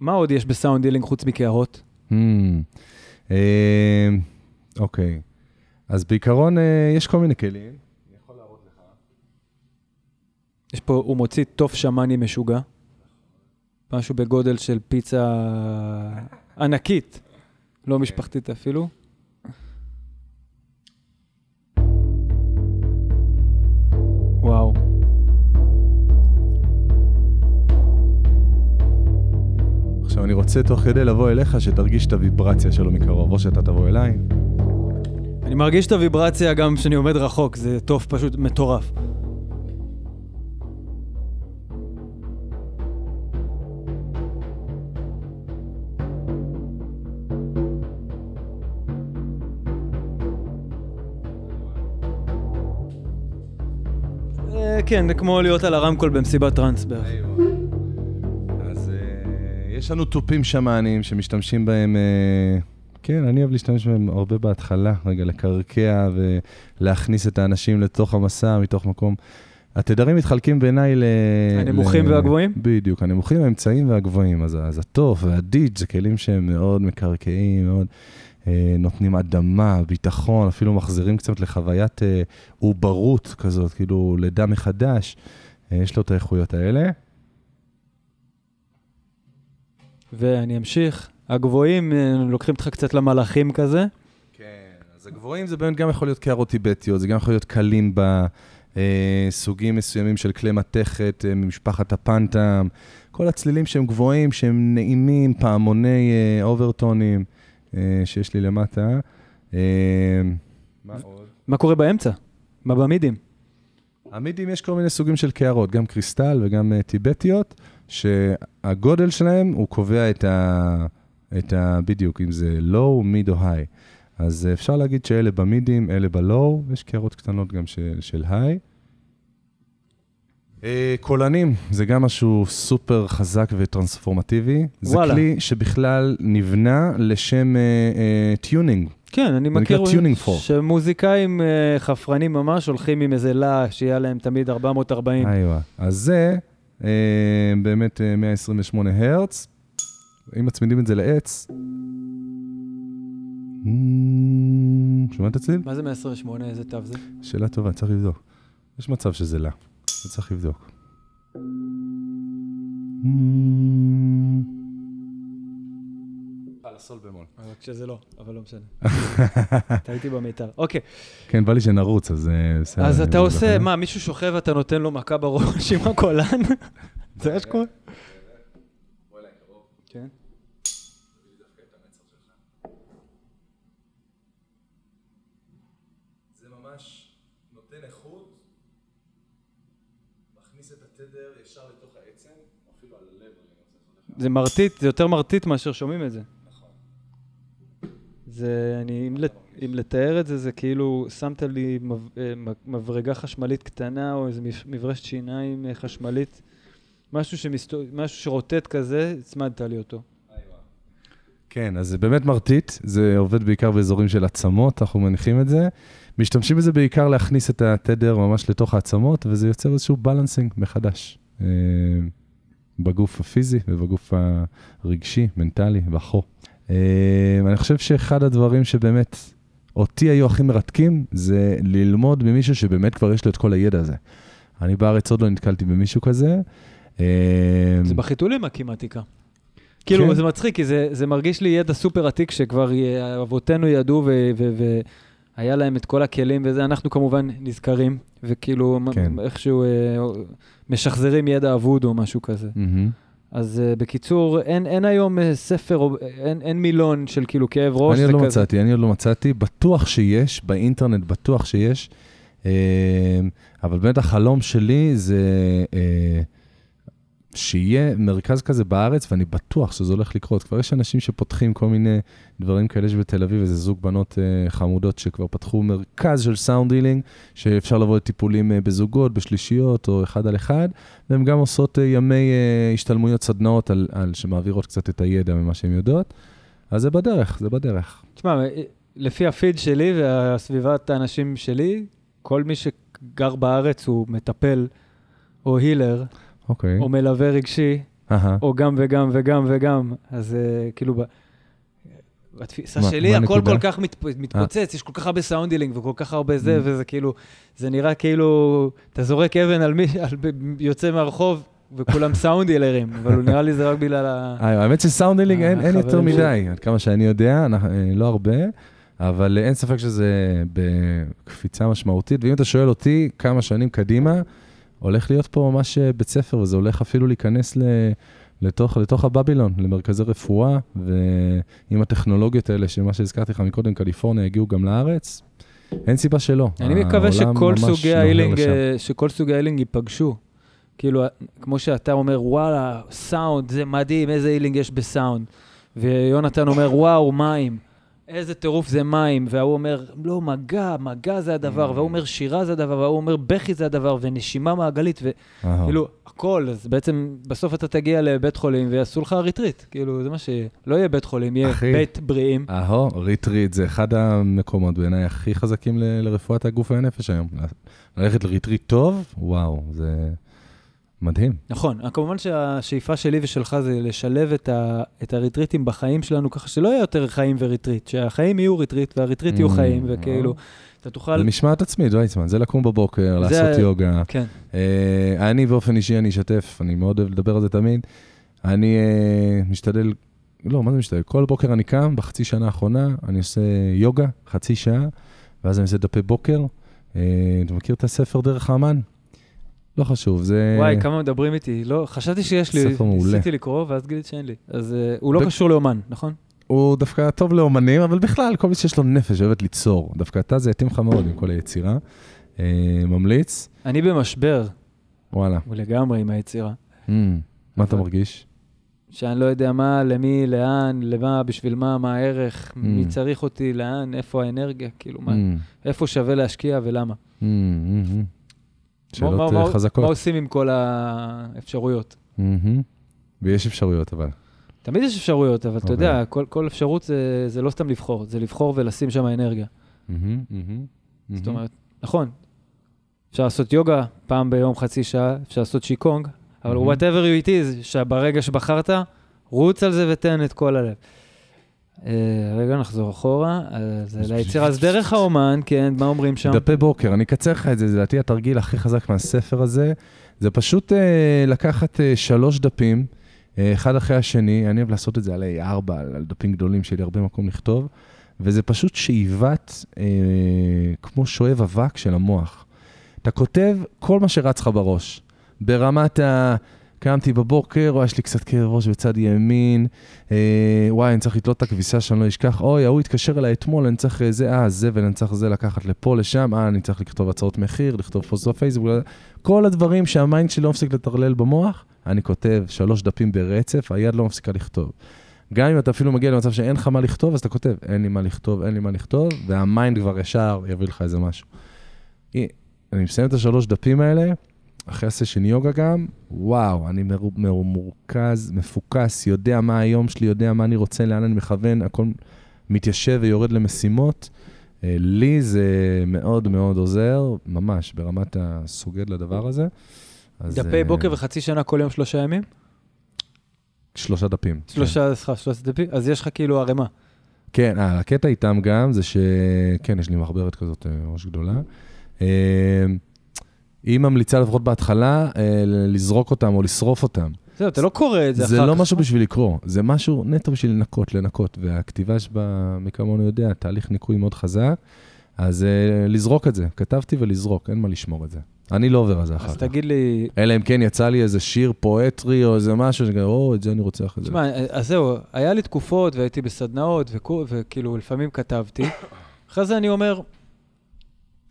מה עוד יש ב sound healing חוץ מקערות? ממ. אה, אוקיי. אז בעיקרון אה, יש כל מיני כלים. יש פה, הוא מוציא תוף שמאני משוגע, משהו בגודל של פיצה ענקית, לא משפחתית אפילו. וואו. עכשיו, אני רוצה תוך כדי לבוא אליך, שתרגיש את הוויברציה שלו מקרוב, או שאתה תבוא אליי. אני מרגיש את הוויברציה גם כשאני עומד רחוק, זה תוף פשוט מטורף. כן, זה כמו להיות על הרמקול במסיבת טראנס בערך. אז אה, יש לנו תופים שמאניים שמשתמשים בהם, אה, כן, אני אוהב להשתמש בהם הרבה בהתחלה, רגע לקרקע ולהכניס את האנשים לתוך המסע, מתוך מקום. התדרים מתחלקים בעיניי ל... הנמוכים ל- והגבוהים? בדיוק, הנמוכים, האמצעיים והגבוהים. אז, אז הטוף והדיג' זה כלים שהם מאוד מקרקעים, מאוד נותנים אדמה, ביטחון, אפילו מחזירים קצת לחוויית אה, עוברות כזאת, כאילו לידה מחדש. אה, יש לו את האיכויות האלה. ואני אמשיך. הגבוהים אה, לוקחים אותך קצת למלאכים כזה. כן, אז הגבוהים זה באמת גם יכול להיות קערות טיבטיות, זה גם יכול להיות קלימבה, אה, סוגים מסוימים של כלי מתכת אה, ממשפחת הפנטם, כל הצלילים שהם גבוהים, שהם נעימים, פעמוני אה, אוברטונים אה, שיש לי למטה. אה, מה עוד? מה קורה באמצע? מה במידים? המידים יש כל מיני סוגים של קערות, גם קריסטל וגם uh, טיבטיות, שהגודל שלהם הוא קובע את ה... את ה... בדיוק, אם זה low, mid או high. אז אפשר להגיד שאלה במידים, אלה בלואו, ויש קערות קטנות גם של, של high. Uh, קולנים, זה גם משהו סופר חזק וטרנספורמטיבי. זה וואלה. כלי שבכלל נבנה לשם tuning. כן, אני מכיר. שמוזיקאים אה, חפרנים ממש הולכים עם איזה לה, שיהיה להם תמיד 440. איווה. אז זה אה, באמת אה, 128 הרץ. אם מצמידים את זה לעץ... ממ, שומע את הצליל? מה זה 128? איזה תו זה? שאלה טובה, צריך לבדוק. יש מצב שזה לה, זה צריך לבדוק. על הסול במול. רק שזה לא, אבל לא משנה. טעיתי במיתר. אוקיי, כן, בא לי שנרוץ, אז אה, בסדר. אז אני אתה עושה. מה, מישהו שוכב ואתה נותן לו מכה בראש עם הקולן? זה מה שקורה? כן. זה ממש נותן איכות, מכניס את התדר ישר לתוך העצם, אפילו על הלב. זה מרטיט, זה יותר מרטיט מאשר שומעים את זה. זה, אני, אם, לת- אם לתאר את זה, זה כאילו שמת לי מב, אה, מ- מברגה חשמלית קטנה, או איזה מברשת שיניים אה, חשמלית, משהו, שמסתו, משהו שרוטט כזה, הצמדת לי אותו. כן, אז זה באמת מרטיט, זה עובד בעיקר באזורים של עצמות, אנחנו מניחים את זה. משתמשים בזה בעיקר להכניס את התדר ממש לתוך העצמות, וזה יוצר איזשהו בלנסינג מחדש. אה, בגוף הפיזי ובגוף הרגשי, מנטלי והחו. אה, אני חושב שאחד הדברים שבאמת אותי היו הכי מרתקים, זה ללמוד ממישהו שבאמת כבר יש לו את כל הידע הזה. אני בארץ עוד לא נתקלתי במישהו כזה. אה, זה בחיתולים הקימטיקה. כאילו, כן. זה מצחיק, כי זה, זה מרגיש לי ידע סופר עתיק שכבר אבותינו ידעו והיה להם את כל הכלים וזה, אנחנו כמובן נזכרים, וכאילו כן. איכשהו אה, משחזרים ידע אבוד או משהו כזה. מהמם. אז uh, בקיצור, אין, אין היום uh, ספר, או, אין, אין מילון של כאילו כאב ראש. אני עוד לא כזה- מצאתי, אני עוד לא מצאתי, בטוח שיש, באינטרנט בטוח שיש, אה, אבל באמת החלום שלי זה אה, שיהיה מרכז כזה בארץ, ואני בטוח שזה הולך לקרות. כבר יש אנשים שפותחים כל מיני דברים כאלה, יש בתל אביב איזה זוג בנות אה, חמודות שכבר פתחו מרכז של סאונד הילינג, שאפשר לבוא לטיפולים אה, בזוגות, בשלישיות או אחד על אחד, והן גם עושות אה, ימי אה, השתלמויות, סדנאות, על, על, שמעבירות קצת את הידע ממה שהן יודעות. אז זה בדרך, זה בדרך. תשמע, לפי הפיד שלי והסביבת האנשים שלי, כל מי שגר בארץ הוא מטפל או הילר, אוקיי. או מלווה רגשי. או גם וגם וגם וגם. אז uh, כאילו. בתפיסה מה- שלי מה הכל הנקודה? כל כך מת, מתפוצץ, יש כל כך הרבה sound healing וכל כך הרבה זה, ממ. וזה כאילו, זה נראה כאילו, אתה זורק אבן על מי, על, יוצא מהרחוב, וכולם סאונד הילרים, אבל נראה לי זה רק בגלל ה... אה, האמת ש sound healing אין אין יותר מדי, עד כמה שאני יודע, אה, לא הרבה, אבל אה, אין ספק שזה בקפיצה משמעותית, ואם אתה שואל אותי כמה שנים קדימה, הולך להיות פה ממש אה, בית ספר, וזה הולך אפילו להיכנס ל... לתוך, לתוך הבבילון, למרכזי רפואה, ועם הטכנולוגיות האלה, שמה שהזכרתי לך מקודם, קליפורניה, הגיעו גם לארץ, אין סיבה שלא. אני מקווה העולם שכל סוגי. אה, שכל סוגי ה healing ייפגשו. כאילו, כמו שאתה אומר, וואלה, סאונד, זה מדהים, איזה healing יש בסאונד. ויונתן אומר, וואו, מים. איזה טירוף זה מים, וההוא אומר, לא, מגע, מגע זה הדבר, וההוא אומר, שירה זה הדבר, וההוא אומר, בכי זה הדבר, ונשימה מעגלית. וכאילו, הכל, אז בעצם, בסוף אתה תגיע לבית חולים ויעשו לך ריטריט, כאילו, זה מה ש... לא יהיה בית חולים, יהיה אחי. בית בריאים. אהו, ריטריט זה אחד המקומות בעיניי הכי חזקים ל- לרפואת הגוף והנפש היום. ללכת לריטריט טוב, וואו, זה מדהים. נכון, כמובן שהשאיפה שלי ושלך זה לשלב את, ה, את הריטריטים בחיים שלנו, ככה שלא יהיה יותר חיים וריטריט, שהחיים יהיו ריטריט והריטריט יהיו ממ, חיים, וכאילו, וואו. אתה תוכל... זה משמעת עצמית, ויצמן, זה לקום בבוקר, זה- לעשות יוגה. כן, אה, אני באופן אישי, אני אשתף, אני מאוד אוהב לדבר על זה תמיד. אני אה, משתדל לא, מה זה משתדל? כל בוקר אני קם, בחצי שנה האחרונה, אני עושה יוגה, חצי שעה, ואז אני עושה דפי בוקר. אה, אתה מכיר את הספר דרך האמן? לא חשוב, זה... וואי, כמה מדברים איתי. לא, חשבתי שיש לי, ספר מעולה. ניסיתי לקרוא, ואז גילית שאין לי. אז אה, הוא לא ב- קשור לאומן, נכון? הוא דווקא טוב לאומנים, אבל בכלל, כל מי שיש לו נפש אוהבת ליצור. דווקא אתה, זה יתאים לך מאוד עם כל היצירה. אה, ממליץ, אני במשבר, וואלה. לגמרי עם היצירה. Mm, מה אתה מרגיש? שאני לא יודע מה, למי, לאן, למה, בשביל מה, מה הערך, מי Mm. צריך אותי, לאן, איפה האנרגיה, כאילו, מה, Mm, איפה שווה להשקיע ולמה. mm, mm, mm. מה- שאלות מה- אה, מה- חזקות. מה עושים עם כל האפשרויות? מהמם. ויש אפשרויות, אבל. תמיד יש אפשרויות, אבל אתה אוקיי. יודע, כל, כל אפשרות זה, זה לא סתם לבחור, זה לבחור ולשים שם אנרגיה. מהמם, מהמם, זאת. אומרת, נכון, אפשר לעשות יוגה פעם ביום חצי שעה, אפשר לעשות שיקונג, אבל מהמם. whatever you it is, שברגע שבחרת, רוץ על זה ותן את כל הלב. אה, רגע, נחזור אחורה. אז אז ליצירה, אז דרך האומן, כן, מה אומרים שם? דפי בוקר, אני אקצר לך את זה, זה לדעתי התרגיל הכי חזק מהספר הזה. זה פשוט אה, לקחת אה, שלוש דפים, אה, אחד אחרי השני, אני אוהב לעשות את זה על A4, על, על דפים גדולים, שיהיה לי הרבה מקום לכתוב, וזה פשוט שאיבת, אה, כמו שואב אבק של המוח. אתה כותב כל מה שרץ לך בראש, ברמת ה... קמתי בבוקר, וואי, יש לי קצת כאב ראש בצד ימין, אה, וואי, אני צריך לתלות את הכביסה שאני לא אשכח, אוי, ההוא התקשר אליי אתמול, אני צריך אה, זה, אה, זה, ואני צריך זה לקחת לפה, לשם, אה, אני צריך לכתוב הצעות מחיר, לכתוב פוסט בפייסבוק, כל הדברים שה mind שלי לא מפסיק לטרלל במוח, אני כותב שלוש דפים ברצף, היד לא מפסיקה לכתוב. גם אם אתה אפילו מגיע למצב שאין לך מה לכתוב, אז אתה כותב, אין לי מה לכתוב, אין לי מה לכתוב, וה mind כבר ישר יביא לך איזה משהו. אני מסיים את השלוש דפים האלה, אחרי הסשן יוגה גם, וואו, אני מר, מר, מורכז, מפוקס, יודע מה היום שלי, יודע מה אני רוצה, לאן אני מכוון, הכל מתיישב ויורד למשימות. אה, לי זה מאוד מאוד עוזר, ממש, ברמת הסוגד לדבר הזה. אז, דפי אה, בוקר וחצי שנה כל יום שלושה ימים? שלושה דפים. שלושה, סליחה, שלושה דפים? אז יש לך כאילו ערימה. כן, אה, הקטע איתם גם זה שכן, יש לי מחברת כזאת אה, ראש גדולה. היא ממליצה לפחות בהתחלה אה, לזרוק אותם או לשרוף אותם. זהו, אתה לא קורא את זה אחר זה כך. לא משהו בשביל לקרוא, זה משהו נטו בשביל לנקות, לנקות. והכתיבה שבה, מי כמונו יודע, תהליך ניקוי מאוד חזק. אז אה, לזרוק את זה, כתבתי ולזרוק, אין מה לשמור את זה. אני לא עובר על זה אחר אז כך. תגיד לי, אלא אם כן יצא לי איזה שיר פואטרי או איזה משהו, שאני או, את זה אני רוצה אחרי זה. תשמע, אז זהו, היה לי תקופות והייתי בסדנאות וכאילו לפעמים כתבתי. אחרי זה אני אומר,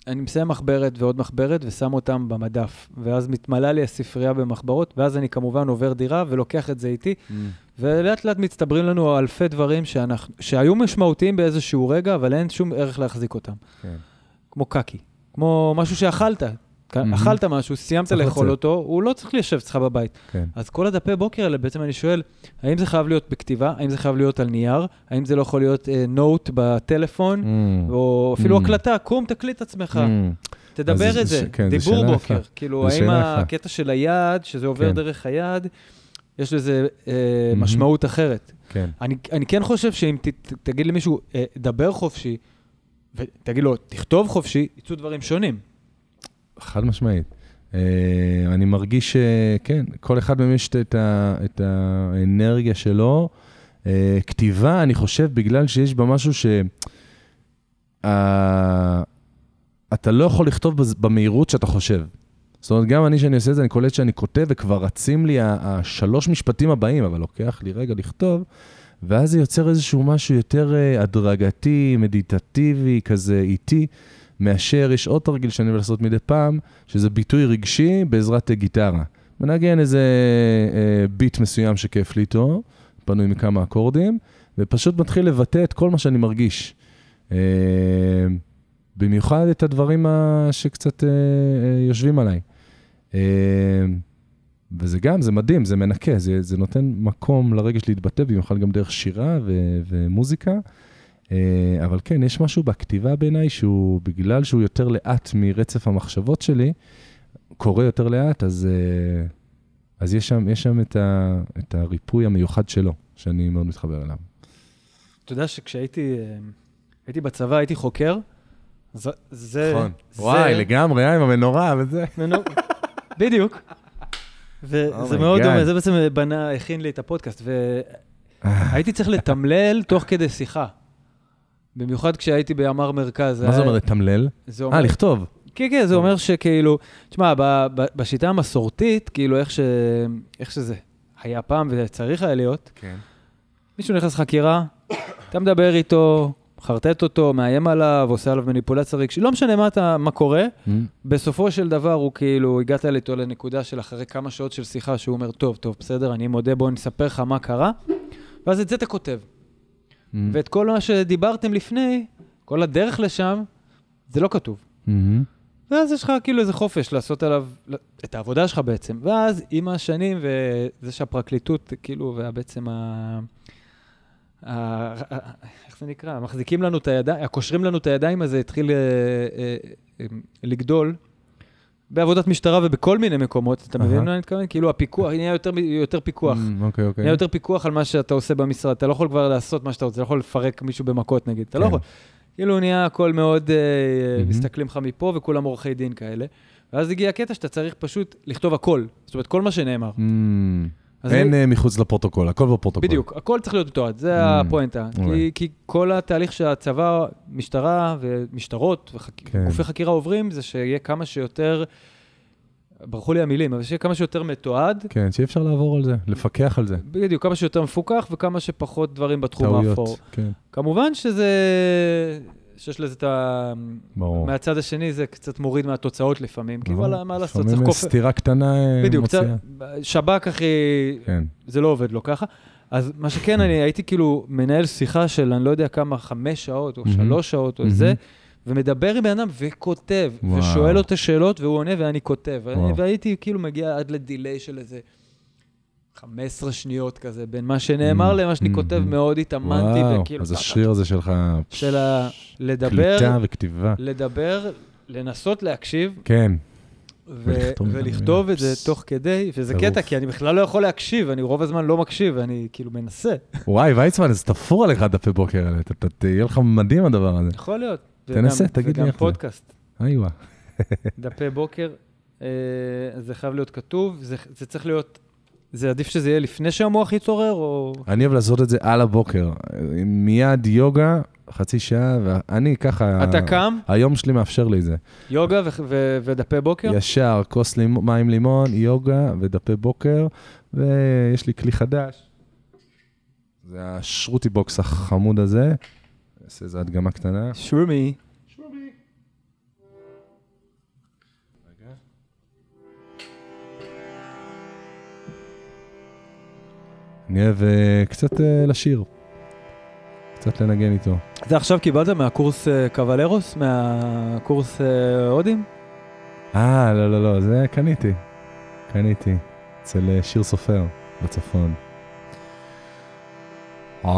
אני מסיים מחברת ועוד מחברת ושם אותם במדף. ואז מתמלאה לי הספרייה במחברות, ואז אני כמובן עובר דירה ולוקח את זה איתי, Mm. ולאט לאט מצטברים לנו אלפי דברים שאנחנו, שהיו משמעותיים באיזשהו רגע, אבל אין שום ערך להחזיק אותם. כן. כמו קקי, כמו משהו שאכלת. מהמם. אכלת משהו, סיימת לאכול לצאת. אותו, הוא לא צריך לשבת אצלך בבית. כן. אז כל הדפי בוקר האלה, בעצם אני שואל, האם זה חייב להיות בכתיבה? האם זה חייב להיות על נייר? האם זה לא יכול להיות נוט בטלפון? Mm. או אפילו Mm. הקלטה, קום, תקליט עצמך, Mm. תדבר את זה- זה, כן, זה דיבור שאלה בוקר. יפה. כאילו, זה האם. הקטע של היד, שזה עובר כן. דרך היד, יש לזה אה, מהמם. משמעות אחרת. כן. אני, אני כן חושב שאם ת, ת, תגיד למישהו, אה, דבר חופשי, ותגיד לו, תכתוב חופשי, יצאו דברים שונים. חד משמעית. Uh, אני מרגיש שכן, כל אחד מהם יש את, ה, את האנרגיה שלו. Uh, כתיבה, אני חושב, בגלל שיש בה משהו ש... אתה לא יכול לכתוב במהירות שאתה חושב. זאת אומרת, גם אני, שאני עושה את זה, אני קולט שאני כותב וכבר רצים לי השלוש משפטים הבאים, אבל לוקח לי רגע לכתוב, ואז זה יוצר איזשהו משהו יותר uh, הדרגתי, מדיטטיבי, כזה איטי. מאשר יש עוד תרגיל שאני אוהב לעשות מדי פעם, שזה ביטוי רגשי בעזרת גיטרה. מנגן איזה אה, ביט מסוים שכיף לי איתו, בנוי מכמה אקורדים, ופשוט מתחיל לבטא את כל מה שאני מרגיש. אה, במיוחד את הדברים שקצת אה, אה, יושבים עליי. אה, וזה גם, זה מדהים, זה מנקה, זה, זה נותן מקום לרגש להתבטא, במיוחד גם דרך שירה ו- ומוזיקה. אה, אבל כן, יש משהו בכתיבה בעיניי שהוא, בגלל שהוא יותר לאט מרצף המחשבות שלי, קורה יותר לאט, אז, אה, אז יש שם, יש שם את, ה, את הריפוי המיוחד שלו, שאני מאוד מתחבר אליו. אתה יודע שכשהייתי אה, הייתי בצבא, הייתי חוקר, זה... זה נכון. זה- וואי, לגמרי, עם המנורה וזה. נו, בדיוק. וזה Oh מאוד God. דומה, זה בעצם בנה, הכין לי את הפודקאסט. הייתי צריך לתמלל תוך כדי שיחה. במיוחד כשהייתי בימ"ר מרכז. מה זה היה- אומר לתמלל? אה, לכתוב. כן, כן, זה אומר שכאילו, תשמע, בשיטה המסורתית, כאילו, איך, ש... איך שזה היה פעם וצריך היה להיות, כן. מישהו נכנס לחקירה, אתה מדבר איתו, מחרטט אותו, מאיים עליו, עושה עליו מניפולציה רגשית, לא משנה מה, אתה, מה קורה, בסופו של דבר הוא כאילו, הגעת איתו לנקודה של אחרי כמה שעות של שיחה, שהוא אומר, טוב, טוב, בסדר, אני מודה, בוא נספר לך מה קרה, ואז את זה אתה כותב. ואת כל מה שדיברתם לפני, כל הדרך לשם, זה לא כתוב. ואז יש לך כאילו איזה חופש לעשות עליו את העבודה שלך בעצם. ואז עם השנים, וזה שהפרקליטות, כאילו, ובעצם ה... ה... איך זה נקרא? מחזיקים לנו את הידיים, הקושרים לנו את הידיים הזה התחיל אה, אה, אה, לגדול. בעבודת משטרה ובכל מיני מקומות, אתה מבין. מה אני מתכוון? כאילו הפיקוח, נהיה יותר, יותר פיקוח. אוקיי, אוקיי. נהיה יותר פיקוח על מה שאתה עושה במשרד. אתה לא יכול כבר לעשות מה שאתה רוצה, אתה לא יכול לפרק מישהו במכות נגיד, אתה לא כן. יכול. כאילו נהיה הכל מאוד, אה. מסתכלים לך מפה וכולם עורכי דין כאלה. ואז הגיע הקטע שאתה צריך פשוט לכתוב הכל. זאת אומרת, כל מה שנאמר. אין אני- אה, מחוץ לפרוטוקול, הכל בפרוטוקול. בדיוק, הכל צריך להיות מתועד, זה Mm, הפואנטה. כי, אוקיי. כי כל התהליך שהצבא, משטרה ומשטרות כן. וגופי חקירה עוברים, זה שיהיה כמה שיותר, ברחו לי המילים, אבל שיהיה כמה שיותר מתועד, כן, שאי אפשר לעבור על זה, לפקח על זה. בדיוק, כמה שיותר מפוקח וכמה שפחות דברים בתחום טעויות. האפור. כן, כמובן שזה, שיש לזה את ה... ברור. מהצד השני זה קצת מוריד מהתוצאות לפעמים, כי. וואלה, מה לעשות, צריך לפעמים כופר. סתירה קטנה אה, בדיוק, קצת, מוציאה. שב"כ אחי, כן. זה לא עובד לו ככה. אז מה שכן, אני הייתי כאילו מנהל שיחה של אני לא יודע כמה, חמש שעות או. שלוש שעות או. זה, ומדבר עם בן אדם וכותב, וואו. ושואל אותו שאלות והוא עונה ואני כותב. ואני-. והייתי כאילו מגיע עד לדיליי של איזה 15 שניות כזה, בין מה שנאמר Mm, למה שאני mm, כותב. מאוד התאמנתי, וואו, וכאילו... אז ככה, השריר הזה שלך, של ה... לדבר, קליטה וכתיבה. לדבר, לנסות להקשיב, כן. ולכתוב את זה. תוך כדי, וזה. קטע, כי אני בכלל לא יכול להקשיב, אני רוב הזמן לא מקשיב, אני כאילו מנסה. וואי, ויצמן, אז תפור עליך דפי בוקר האלה, תהיה לך מדהים הדבר הזה. יכול להיות. תנסה, וגם- תגיד לי וגם איך זה. פודקאסט, איווה. דפי בוקר, אה, זה חייב להיות כתוב, זה זה צריך להיות, זה עדיף שזה יהיה לפני שהמוח יתעורר, או... אני אוהב לעשות את זה על הבוקר. מיד יוגה, חצי שעה, ואני ככה... אתה קם, היום שלי מאפשר לי זה. יוגה ו- ו- ודפי בוקר? ישר, כוס לימ- מים לימון, יוגה ודפי בוקר, ויש לי כלי חדש. זה ה shruti box החמוד הזה. נעשה איזו הדגמה קטנה. שורמי. אה, קצת אה, לשיר. קצת לנגן איתו. זה עכשיו קיבלת מהקורס אה, קוולרוס? מהקורס הודים? אה, לא, לא, לא, זה קניתי. קניתי. אצל שיר סופר, בצפון. אה.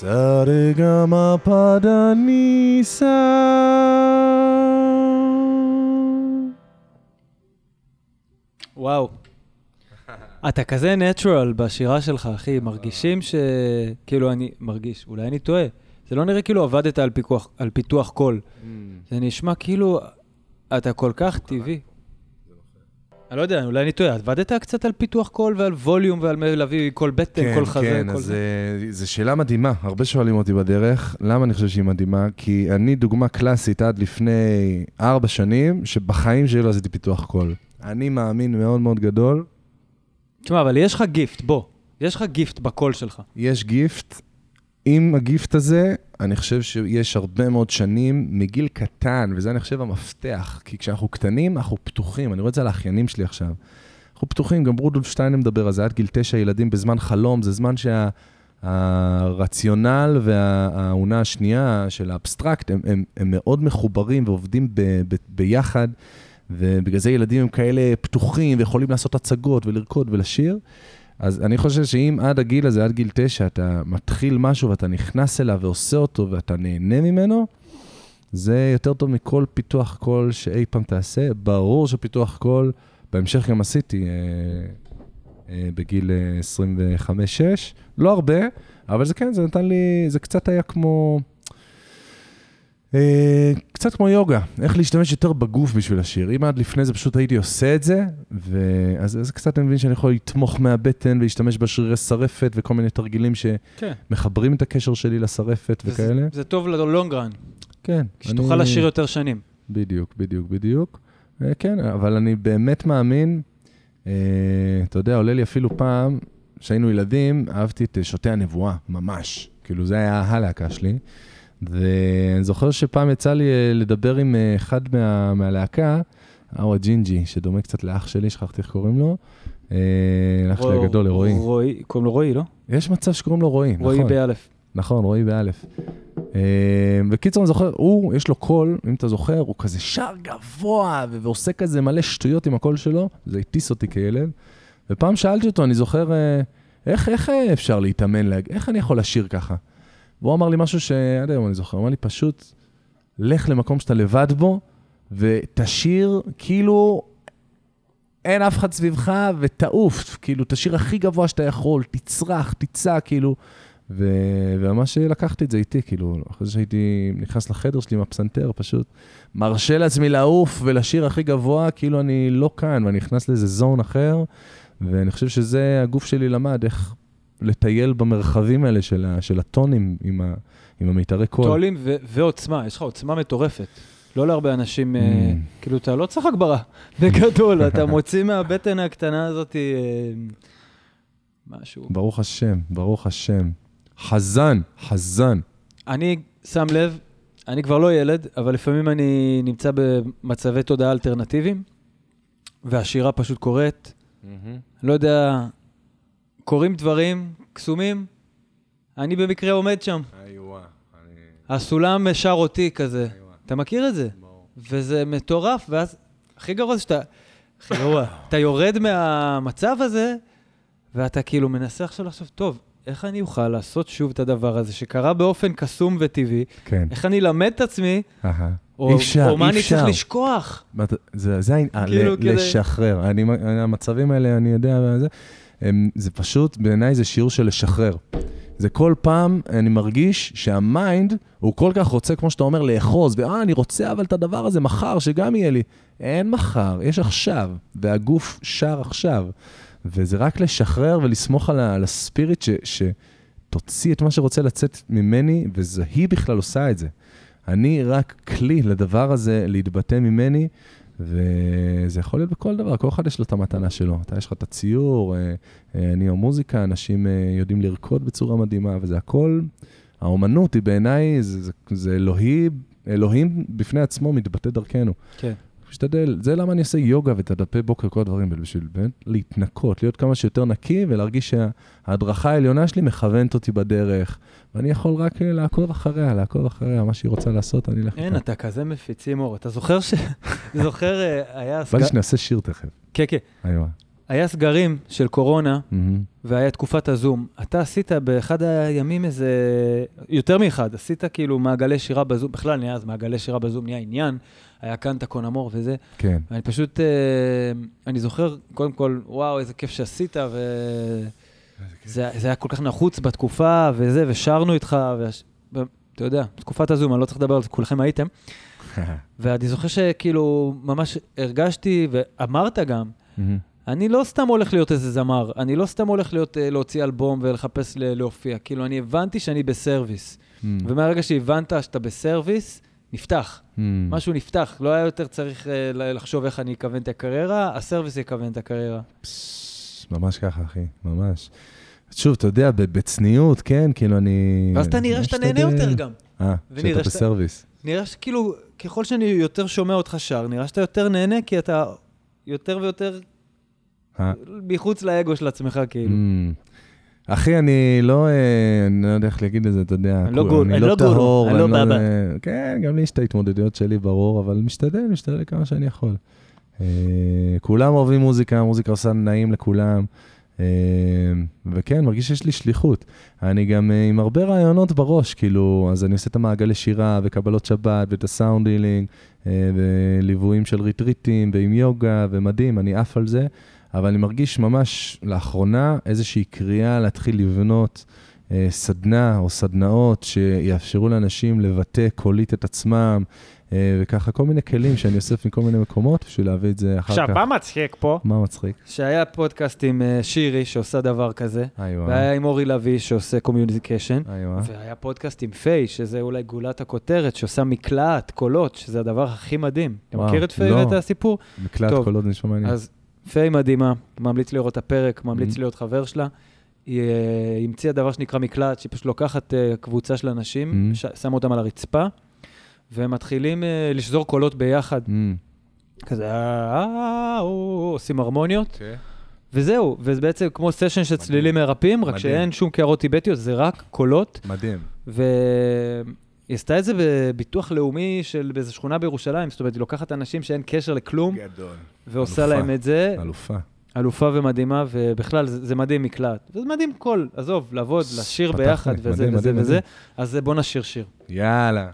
Sarigama Padanisa. וואו. אתה כזה natural בשירה שלך, אחי, מרגישים ש... כאילו, אני מרגיש, אולי אני טועה. זה לא נראה כאילו עבדת על, פיקוח, על פיתוח קול. זה נשמע כאילו אתה כל כך טבעי. אני לא יודע, אולי אני טועה. עבדת קצת על פיתוח קול ועל ווליום ועל להביא קול בטן, קול חזה, כן, קול אז זה. אה, זו שאלה מדהימה. הרבה שואלים אותי בדרך, למה אני חושב שהיא מדהימה? כי אני דוגמה קלאסית עד לפני ארבע שנים, שבחיים שלי לא עשיתי פיתוח קול. אני מאמין מאוד מאוד גדול, תשמע, אבל יש לך gift, בוא. יש לך gift בקול שלך. יש gift. עם ה gift הזה, אני חושב שיש הרבה מאוד שנים, מגיל קטן, וזה אני חושב המפתח, כי כשאנחנו קטנים, אנחנו פתוחים, אני רואה את זה על האחיינים שלי עכשיו. אנחנו פתוחים, גם רודולף שטיינר מדבר על זה, עד גיל תשע ילדים בזמן חלום, זה זמן שהרציונל והאונה השנייה של האבסטרקט, הם, הם, הם מאוד מחוברים ועובדים ב, ב, ביחד, ובגלל זה ילדים הם כאלה פתוחים ויכולים לעשות הצגות ולרקוד ולשיר. אז אני חושב שאם עד הגיל הזה, עד גיל תשע, אתה מתחיל משהו ואתה נכנס אליו ועושה אותו ואתה נהנה ממנו, זה יותר טוב מכל פיתוח קול שאי פעם תעשה. ברור שפיתוח קול, בהמשך גם עשיתי אה, אה, בגיל 25-6, לא הרבה, אבל זה כן, זה נתן לי, זה קצת היה כמו... אה, קצת כמו יוגה, איך להשתמש יותר בגוף בשביל השיר. אם עד לפני זה פשוט הייתי עושה את זה, ואז אז קצת אני מבין שאני יכול לתמוך מהבטן ולהשתמש בשרירי שרפת וכל מיני תרגילים כן. שמחברים את הקשר שלי לשרפת וזה- וכאלה. זה טוב ללונג רן, כן. שתוכל אני- לשיר יותר שנים. בדיוק, בדיוק, בדיוק. אה, כן, אבל אני באמת מאמין, אה, אתה יודע, עולה לי אפילו פעם, כשהיינו ילדים, אהבתי את שותי הנבואה, ממש. כאילו, זה היה הלהקה שלי. ואני זוכר שפעם יצא לי אה, לדבר עם אה, אחד מה, מהלהקה, אאווה ג'ינג'י, שדומה קצת לאח שלי, שכחתי איך קוראים לו. אה, לאח שלי הגדול, לרועי. רועי, קוראים לו רועי, לא? יש מצב שקוראים לו רועי, רועי נכון. באלף. נכון, רועי באלף. בקיצור, אני זוכר, הוא, יש לו קול, אם אתה זוכר, הוא כזה שר גבוה ועושה כזה מלא שטויות עם הקול שלו, זה הטיס אותי כילד. ופעם שאלתי אותו, אני זוכר, איך, איך אפשר להתאמן. איך אני יכול לשיר ככה? והוא אמר לי משהו שעד היום אני זוכר, הוא אמר לי, פשוט, לך למקום שאתה לבד בו, ותשיר כאילו אין אף אחד סביבך, ותעוף, כאילו, תשיר הכי גבוה שאתה יכול, תצרח, תצעק, כאילו. ו- וממש לקחתי את זה איתי, כאילו, אחרי זה שהייתי נכנס לחדר שלי עם הפסנתר, פשוט מרשה לעצמי לעוף ולשיר הכי גבוה, כאילו אני לא כאן, ואני נכנס לאיזה זון אחר, ואני חושב שזה, הגוף שלי למד איך לטייל במרחבים האלה של, ה- של הטונים עם, ה- עם המיתרי קול. טולים ו- ועוצמה, יש לך עוצמה מטורפת. לא להרבה אנשים, אה, Mm. כאילו, אתה לא צריך הגברה. בגדול, אתה מוציא מהבטן הקטנה הזאת אה, משהו. ברוך השם, ברוך השם. חזן, חזן. אני שם לב, אני כבר לא ילד, אבל לפעמים אני נמצא במצבי תודעה אלטרנטיביים, והשירה פשוט קורית. לא יודע, קורים דברים קסומים, אני במקרה עומד שם. הסולם שר אותי כזה. אתה מכיר את זה? וזה מטורף, ואז הכי גרוע זה שאתה, הכי גרוע, אתה יורד מהמצב הזה, ואתה כאילו מנסה עכשיו לחשוב, טוב, איך אני אוכל לעשות שוב את הדבר הזה שקרה באופן קסום וטבעי? כן. איך אני אלמד את עצמי, אהה. או, אי אפשר, או מה אי אני אפשר. צריך לשכוח? זה, זה העניין, כאילו, ל- כדי- לשחרר. אני, אני- המצבים האלה, אני יודע, וזה, הם, זה פשוט, בעיניי זה שיעור של לשחרר. זה כל פעם, אני מרגיש שהמיינד, הוא כל כך רוצה, כמו שאתה אומר, לאחוז, ואה, אני רוצה אבל את הדבר הזה מחר, שגם יהיה לי. אין מחר, יש עכשיו, והגוף שר עכשיו. וזה רק לשחרר ולסמוך על, ה- על הספיריט ש, שתוציא את מה שרוצה לצאת ממני, וזה היא בכלל עושה את זה. אני רק כלי לדבר הזה להתבטא ממני, וזה יכול להיות בכל דבר, כל אחד יש לו את המתנה שלו. אתה, יש לך את הציור, אה, אה, אני המוזיקה, אנשים אה, יודעים לרקוד בצורה מדהימה, וזה הכל, האומנות היא בעיניי, זה, זה, זה אלוהי, אלוהים בפני עצמו מתבטא דרכנו. כן. משתדל, זה למה אני עושה יוגה ואת הדפי בוקר, כל הדברים האלה, בשביל באמת להתנקות, להיות כמה שיותר נקי ולהרגיש שההדרכה העליונה שלי מכוונת אותי בדרך, ואני יכול רק אה, לעקוב אחריה, לעקוב אחריה, מה שהיא רוצה לעשות, אני אלך אין, אתה כזה מפיצים אור. אתה זוכר ש... זוכר, אה, היה בא. לי שנעשה שיר תכף. כן, כן. היה סגרים של קורונה. והיה תקופת הזום. אתה עשית באחד הימים איזה... יותר מאחד, עשית כאילו מעגלי שירה בזום, בכלל נהיה אז מעגלי שירה בזום, נהיה עניין, היה כאן את הקונמור וזה. כן. אני פשוט, אה, אני זוכר, קודם כל, וואו, איזה כיף שעשית, ו... זה, זה היה כל כך נחוץ בתקופה, וזה, ושרנו איתך, וש... ו- אתה יודע, תקופת הזום, אני לא צריך לדבר על זה, כולכם הייתם. ואני זוכר שכאילו, ממש הרגשתי, ואמרת גם. אני לא סתם הולך להיות איזה זמר, אני לא סתם הולך להיות, אה, להוציא אלבום ולחפש להופיע, כאילו, אני הבנתי שאני בסרוויס. ומהרגע שהבנת שאתה בסרוויס, נפתח. מהמם. משהו נפתח, לא היה יותר צריך ל- לחשוב איך אני אכוון את הקריירה, הסרוויס יכוון את הקריירה. פס, ממש ככה, אחי, ממש. שוב, אתה יודע, בצניעות, כן, כאילו אני... ואז אתה נראה שאתה נהנה. יותר גם. אה, שאתה- בסרוויס. נראה שכאילו, ככל שאני יותר שומע אותך שר, נראה שאתה יותר נהנה, כי אתה יותר ויותר אה. מחוץ לאגו של עצמך, כאילו. Mm. אחי, אני לא, אה, אני לא יודע איך להגיד את זה, אתה יודע. אני לא כול- גור- אני לא לא טהור. אני לא בבא. כן, גם לי יש את ההתמודדויות שלי, ברור, אבל משתדל, משתדל כמה שאני יכול. אה, כולם אוהבים מוזיקה, המוזיקה עושה נעים לכולם. אה, וכן, מרגיש שיש לי שליחות. אני גם עם הרבה רעיונות בראש, כאילו, אז אני עושה את המעגלי שירה וקבלות שבת ואת הסאונד הילינג, וליוויים של ריטריטים ועם יוגה, ומדהים, אני עף על זה. אבל אני מרגיש ממש לאחרונה איזושהי קריאה להתחיל לבנות אה, סדנה או סדנאות שיאפשרו לאנשים לבטא קולית את עצמם, אה, וככה כל מיני כלים שאני אוסף מכל מיני מקומות בשביל להביא את זה אחר עכשיו, כך. מה מצחיק פה? מה מצחיק? שהיה פודקאסט עם אה, שירי שעושה דבר כזה, וואי, והיה עם אורי לביא שעושה communication, וואי. והיה פודקאסט עם פיי, שזה אולי גולת הכותרת, שעושה מקלט, קולות, שזה הדבר הכי מדהים. אתה וואו, מכיר את פיי לא. ואת הסיפור? טוב, קולות נשמע מעניין. אז פיי מדהימה, ממליץ לראות את הפרק, ממליץ Mm. להיות חבר שלה. היא אה, המציאה דבר שנקרא מקלט, שהיא פשוט לוקחת אה, קבוצה של אנשים, Mm. ש- שמה אותם על הרצפה, והם מתחילים אה, לשזור קולות ביחד. Mm. כזה, אה, עושים הרמוניות, אוקיי. וזהו, וזה בעצם כמו סשן של צלילים מרפאים, רק מדהים. שאין שום קערות טיבטיות, זה רק קולות, מדהים. והיא עשתה את זה בביטוח לאומי של באיזו שכונה בירושלים, זאת אומרת, היא לוקחת אנשים שאין קשר לכלום, גדול. ועושה אלופה. להם את זה, אלופה. אלופה ומדהימה, ובכלל, זה, זה מדהים מקלט. וזה מדהים קול, עזוב, לעבוד, לשיר ביחד, לי, וזה מדהים, וזה מדהים, וזה. מדהים. אז בוא נשיר שיר. יאללה.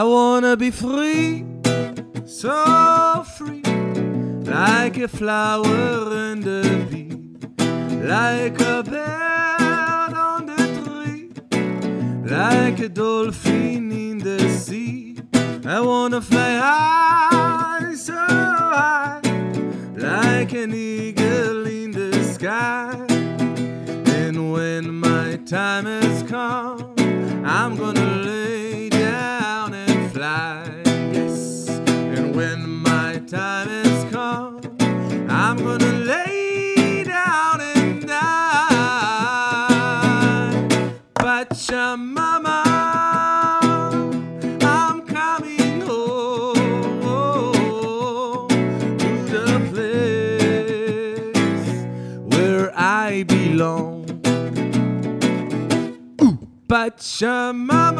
I wanna be free, so free, like a flower and the bee, like a bird on the tree, like a dolphin in the sea. I wanna fly high, so high, like an eagle in the sky. And when my time has come, I'm gonna lay time has come, I'm gonna lay down and die. mama I'm coming home to the place where I belong. Pachamama, I'm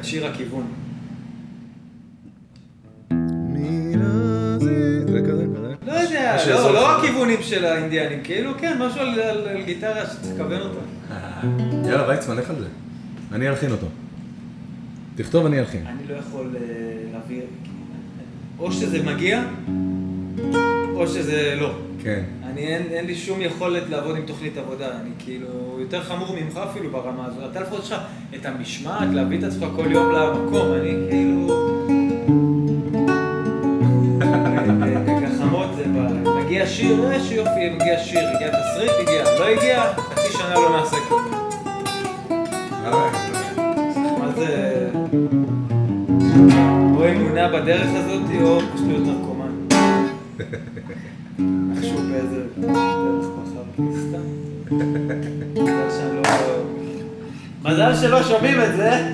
את שיר הכיוון? לא יודע, לא, לא. הכיוונים של האינדיאנים, כאילו כן, משהו על- על על גיטרה שתכוון אותה. יאללה, ויצמן, לך על זה. אני אלחין אותו. תכתוב, אני אלחין. אני לא יכול אה, להביא, או שזה מגיע, או שזה לא. כן. אני, אין, אין לי שום יכולת לעבוד עם תוכנית עבודה, אני כאילו יותר חמור ממך אפילו ברמה הזו. אתה לפחות יש לך את המשמעת להביא את עצמך כל יום למקום, אני כאילו... גחמות זה בא, מגיע שיר, יש יופי, מגיע שיר, הגיע תסריט, הגיע, לא הגיע, חצי שנה לא נעשה כלום. מה זה... או אמונה בדרך הזאת, או פשוט להיות נרקומן. באיזה דרך. מזל לא... שלא שומעים את זה.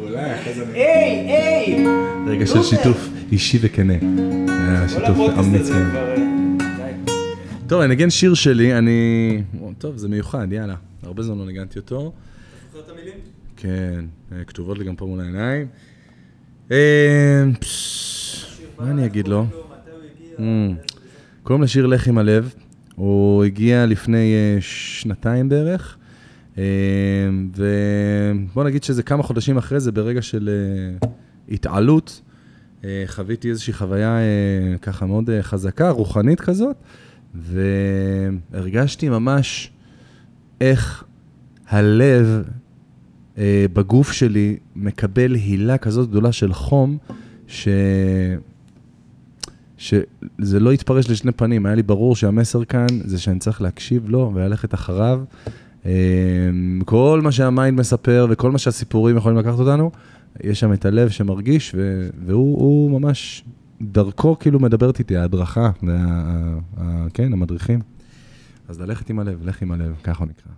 אולי אחרי זה... היי, היי! רגע של. שיתוף אישי וכנה. היה כל שיתוף אמיץ. כן. אה. טוב, אני אנגן שיר שלי, אני... טוב, זה מיוחד, יאללה. הרבה זמן לא ניגנתי אותו. זוכר את המילים? כן, אה, כתובות לי גם פה מול העיניים. אה, מה אני אגיד לו? קוראים לשיר לך עם הלב. הוא הגיע לפני אה, שנתיים בערך. אה, ובוא נגיד שזה כמה חודשים אחרי זה, ברגע של אה, התעלות, חוויתי איזושהי חוויה ככה מאוד חזקה, רוחנית כזאת, והרגשתי ממש איך הלב בגוף שלי מקבל הילה כזאת גדולה של חום, ש... שזה לא יתפרש לשני פנים, היה לי ברור שהמסר כאן זה שאני צריך להקשיב לו וללכת אחריו. אה, כל מה שהמיינד מספר וכל מה שהסיפורים יכולים לקחת אותנו, יש שם את הלב שמרגיש. והוא הוא ממש, דרכו כאילו מדברת איתי, ההדרכה. כן, המדריכים. אז ללכת עם הלב, לך עם הלב, ככה נקרא.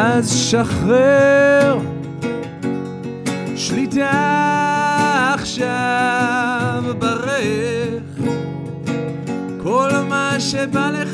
אז שחרר שליטה עכשיו ברך. כל מה שבא לך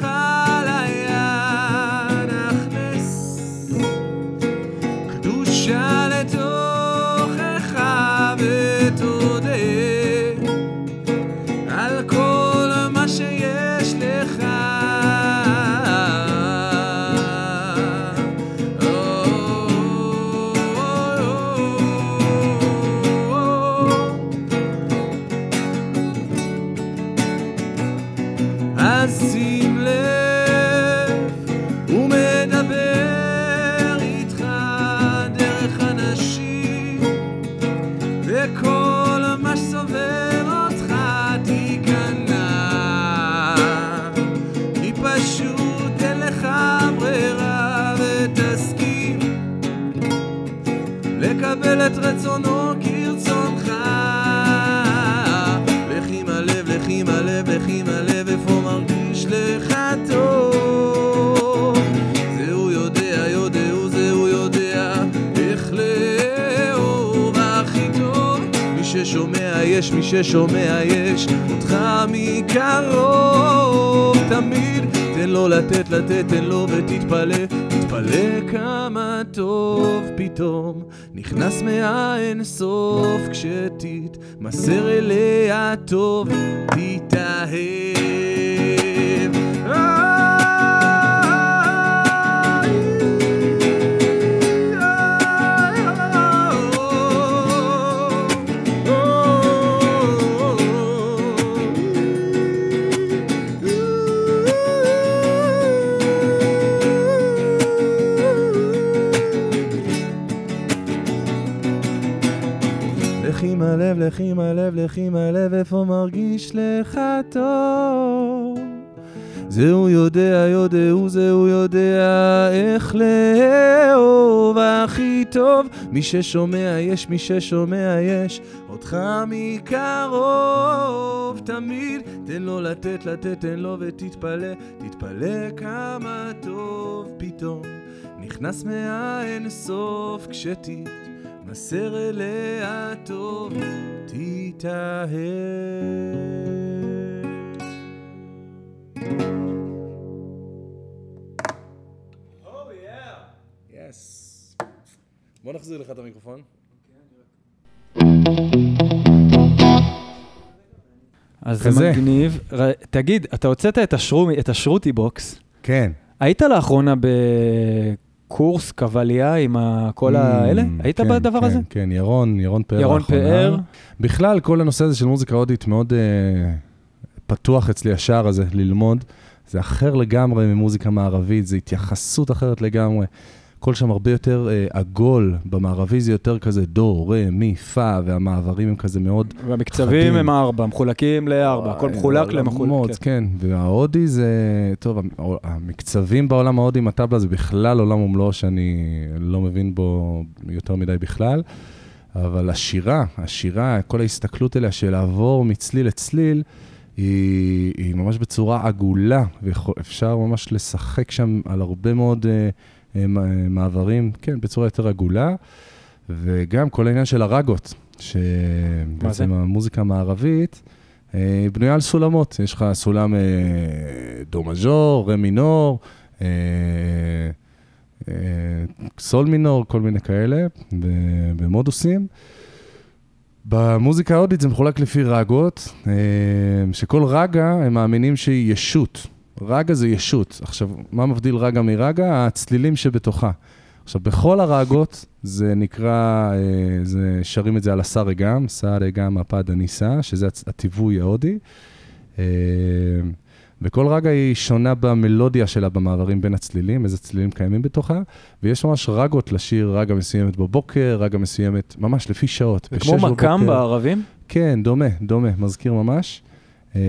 ששומע יש אותך מקרוב תמיד. תן לו לתת, לתת, תן לו ותתפלא. תתפלא כמה טוב פתאום. נכנס מהאין סוף כשתתמסר אליה טוב. תתאהב הלב, לך עם הלב, לך עם הלב, איפה מרגיש לך טוב? זה הוא יודע, יודע, הוא זה הוא יודע איך לאהוב הכי טוב, מי ששומע יש, מי ששומע יש, אותך מקרוב. תמיד, תן לו לתת, לתת, תן לו ותתפלא, תתפלא כמה טוב. פתאום, נכנס מהאין סוף כשתתמסר אליה טוב, תתאהב. Yes. בוא נחזיר לך את המיקרופון. אז זה. מגניב. תגיד, אתה הוצאת את ה shruti box. כן. היית לאחרונה בקורס קבליה עם ה- כל האלה? Mm, היית כן, בדבר כן, הזה? כן, ירון, ירון פאר. ירון. פאר. בכלל, כל הנושא הזה של מוזיקה הודית מאוד uh, פתוח אצלי, השער הזה, ללמוד. זה אחר לגמרי ממוזיקה מערבית, זו התייחסות אחרת לגמרי. הכל שם הרבה יותר uh, עגול, במערבי זה יותר כזה דו, רה, מי, פה, והמעברים הם כזה מאוד... והמקצבים חדים. הם ארבע, מחולקים לארבע, הכל וואי, מחולק למחולק. כן. כן, וההודי זה, טוב, המ- המקצבים בעולם ההודי עם הטבלה זה בכלל עולם ומלואו שאני לא מבין בו יותר מדי בכלל, אבל השירה, השירה, כל ההסתכלות אליה של לעבור מצליל לצליל, היא, היא ממש בצורה עגולה, ואפשר ממש לשחק שם על הרבה מאוד אה, אה, מעברים, כן, בצורה יותר עגולה, וגם כל העניין של הרגות, שבעצם המוזיקה המערבית, אה, היא בנויה על סולמות. יש לך סולם אה, דו מז'ור, רה מינור, אה, סול מינור, כל מיני כאלה, במודוסים. במוזיקה ההודית זה מחולק לפי רגות, שכל רגה, הם מאמינים שהיא ישות. רגה זה ישות. עכשיו, מה מבדיל רגה מרגה? הצלילים שבתוכה. עכשיו, בכל הרגות זה נקרא, אה, זה, שרים את זה על הסארי גם, סארי גם הפד הניסה, שזה הטיווי ההודי. אה, וכל רגה היא שונה במלודיה שלה, במעברים בין הצלילים, איזה צלילים קיימים בתוכה, ויש ממש רגות לשיר, רגה מסוימת בבוקר, רגה מסוימת, ממש לפי שעות. זה כמו בבוקר. בערבים? כן, דומה, דומה, מזכיר ממש. אה,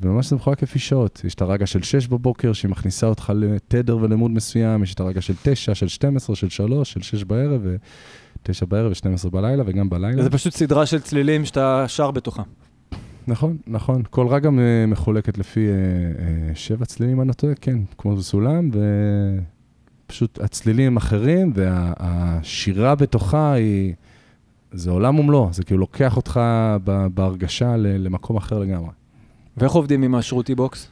וממש זה מחולק לפי שעות. יש את הרגע של 6 בבוקר, שהיא מכניסה אותך לתדר ולמוד מסוים, יש את הרגע של 9, של 12, של 3, של 6 בערב, ו-9 בערב ו-12 בלילה, וגם בלילה. זה פשוט סדרה של צלילים שאתה שר בתוכה. נכון, נכון. כל רגע מחולקת לפי אה, אה, שבע צלילים, אני לא טועה, כן, כמו בסולם, ופשוט הצלילים הם אחרים, והשירה בתוכה היא... זה עולם ומלואו, זה כאילו לוקח אותך בהרגשה למקום אחר לגמרי. ואיך עובדים עם השרוטי בוקס?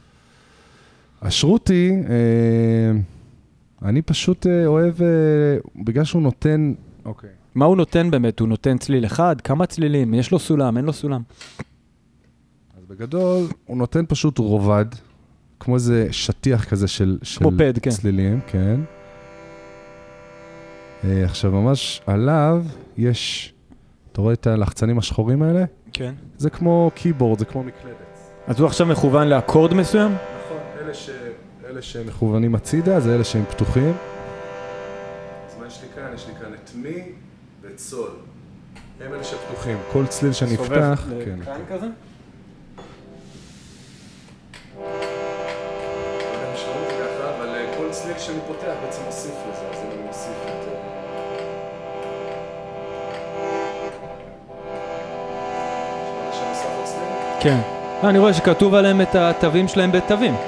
השרוטי, אה, אני פשוט אה, אוהב, אה, בגלל שהוא נותן... אוקיי. מה הוא נותן באמת? הוא נותן צליל אחד? כמה צלילים? יש לו סולם? אין לו סולם? אז בגדול, הוא נותן פשוט רובד, כמו איזה שטיח כזה של, של כמו פד, כן. צלילים, כן. אה, עכשיו, ממש עליו יש, אתה רואה את הלחצנים השחורים האלה? כן. זה כמו קיבורד, זה כמו מקלדת. אז הוא עכשיו מכוון לאקורד מסוים? נכון, אלה, ש... אלה שמכוונים הצידה, זה אלה שהם פתוחים. אז מה יש לי כאן? יש לי כאן את מי ואת סול. הם אלה שפתוחים. כל צליל שנפתח, כן. לכאן כזה? לא יודע אם ישמעו אותי ככה, אבל אה, כל צליל שאני פותח בעצם מוסיף לזה, אז אני מוסיף את... אה? כן. אה, אני רואה שכתוב עליהם את התווים שלהם בתווים. אז.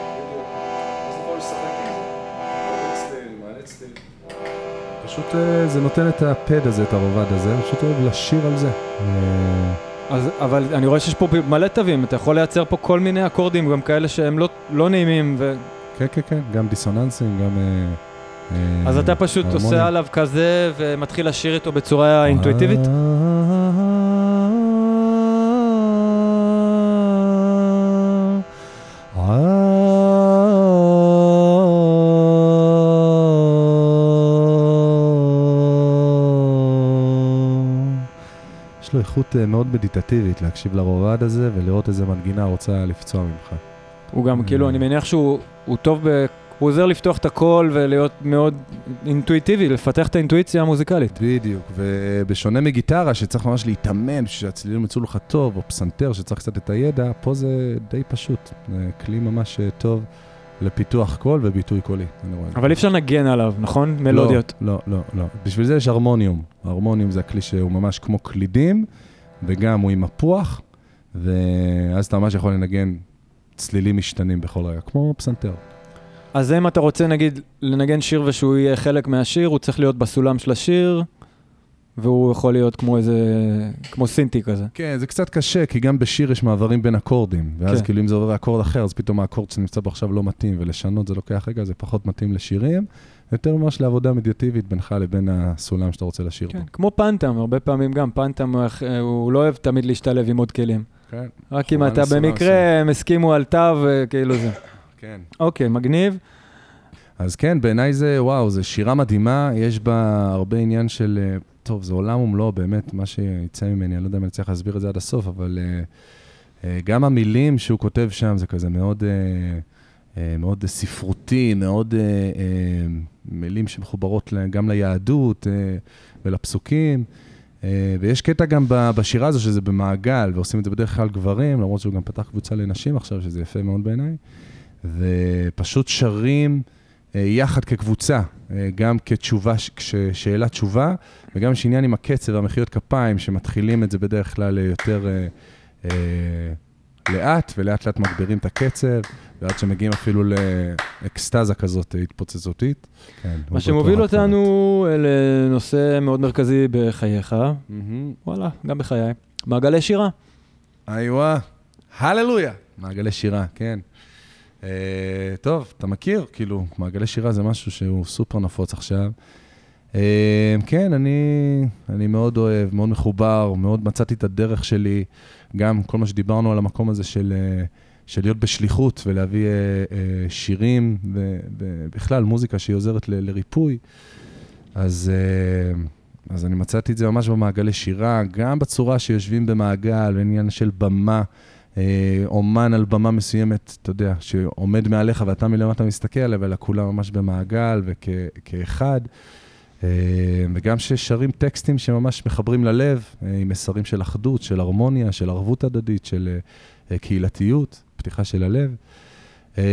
פשוט אה, זה נותן את הפד הזה, את הרובד הזה, אני פשוט אוהב לשיר על זה. אה, אז, אבל אני רואה שיש פה מלא תווים, אתה יכול לייצר פה כל מיני אקורדים, גם כאלה שהם לא, לא נעימים, ו... כן, כן, כן, גם דיסוננסים, גם... אה, אה, אז אתה פשוט. עושה עליו כזה ומתחיל לשיר איתו בצורה אינטואיטיבית? יש לו איכות אה, מאוד מדיטטיבית להקשיב לרובד הזה ולראות איזה מנגינה רוצה לפצוע ממך. הוא גם, כאילו, אני מניח שהוא הוא טוב ב... הוא עוזר לפתוח את הכל ולהיות מאוד אינטואיטיבי, לפתח את האינטואיציה המוזיקלית. בדיוק, ובשונה מגיטרה שצריך ממש להתאמן בשביל שהצלילים יצאו לך טוב, או פסנתר שצריך קצת את הידע, פה זה די פשוט. זה כלי ממש אה, טוב לפיתוח קול וביטוי קולי. אבל אי אפשר לנגן עליו, נכון? מלודיות. לא, לא, לא. בשביל זה יש הרמוניום. הרמוניום זה הכלי שהוא ממש כמו קלידים, וגם הוא עם מפוח, ואז אתה ממש יכול לנגן צלילים משתנים בכל רגע, כמו פסנתר. אז אם אתה רוצה, נגיד, לנגן שיר ושהוא יהיה חלק מהשיר, הוא צריך להיות בסולם של השיר, והוא יכול להיות כמו איזה, כמו סינטי כזה. כן, זה קצת קשה, כי גם בשיר יש מעברים בין אקורדים, ואז כן. כאילו אם זה עובר לאקורד אחר, אז פתאום האקורד שנמצא בו עכשיו לא מתאים, ולשנות זה לוקח רגע, זה פחות מתאים לשירים, יותר ממש לעבודה מדיאטיבית בינך לבין הסולם שאתה רוצה לשיר כן, בו. כמו פנטם, הרבה פעמים גם פנטם, הוא- הוא לא אוהב תמיד להשתלב עם עוד כלים. כן, רק אם אתה במקרה, הם הסכימו על תו, אה, כאילו זה. כן. אוקיי, מגניב. אז כן, בעיניי זה, וואו, זו שירה מדהימה, יש בה הרבה עניין של, אה, טוב, זה עולם ומלואו, באמת, מה שיצא ממני, אני לא יודע אם אני צריך להסביר את זה עד הסוף, אבל אה, אה, גם המילים שהוא כותב שם, זה כזה מאוד, אה, אה, מאוד ספרותי, מאוד אה, אה, מילים שמחוברות גם ליהדות אה, ולפסוקים. אה, ויש קטע גם בשירה הזו שזה במעגל, ועושים את זה בדרך כלל גברים, למרות שהוא גם פתח קבוצה לנשים עכשיו, שזה יפה מאוד בעיניי. ופשוט שרים יחד כקבוצה, אה, גם כתשובה, כשאלה תשובה, וגם יש עניין עם הקצב והמחיאות כפיים, שמתחילים את זה בדרך כלל אה, יותר אה, אה, לאט, ולאט לאט מגבירים את הקצב, ועד שמגיעים אפילו לאקסטזה כזאת אה, התפוצצותית. כן, מה שמוביל אותנו לנושא מאוד מרכזי בחייך, מהמם. וואלה, גם בחיי. מעגלי שירה. איווה, הללויה. מעגלי שירה, כן. Uh, טוב, אתה מכיר, כאילו, מעגלי שירה זה משהו שהוא סופר נפוץ עכשיו. Uh, כן, אני, אני מאוד אוהב, מאוד מחובר, מאוד מצאתי את הדרך שלי, גם כל מה שדיברנו על המקום הזה של, uh, של להיות בשליחות ולהביא uh, uh, שירים, ובכלל מוזיקה שהיא עוזרת ל- לריפוי. אז, uh, אז אני מצאתי את זה ממש במעגלי שירה, גם בצורה שיושבים במעגל, בעניין של במה. אה, אומן על במה מסוימת, אתה יודע, שעומד מעליך ואתה מלמטה מסתכל עליו, אלא כולם ממש במעגל וכאחד. וגם ששרים טקסטים שממש מחברים ללב, אה, עם מסרים של אחדות, של הרמוניה, של ערבות הדדית, של אה, קהילתיות, פתיחה של הלב. אה,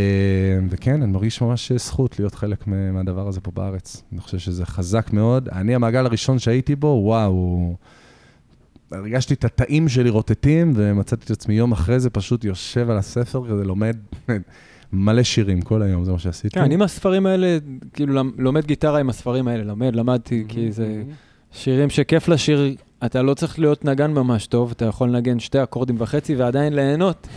וכן, אני מרגיש ממש זכות להיות חלק מה- מהדבר הזה פה בארץ. אני חושב שזה חזק מאוד. אני, המעגל הראשון שהייתי בו, וואו, הרגשתי את התאים שלי רוטטים, ומצאתי את עצמי יום אחרי זה פשוט יושב על הספר כזה, לומד מלא שירים כל היום, זה מה שעשיתי. כן, אני עם הספרים האלה, כאילו, לומד גיטרה עם הספרים האלה, לומד, למדתי, כי זה שירים שכיף לשיר, אתה לא צריך להיות נגן ממש טוב, אתה יכול לנגן שתי אקורדים וחצי ועדיין ליהנות.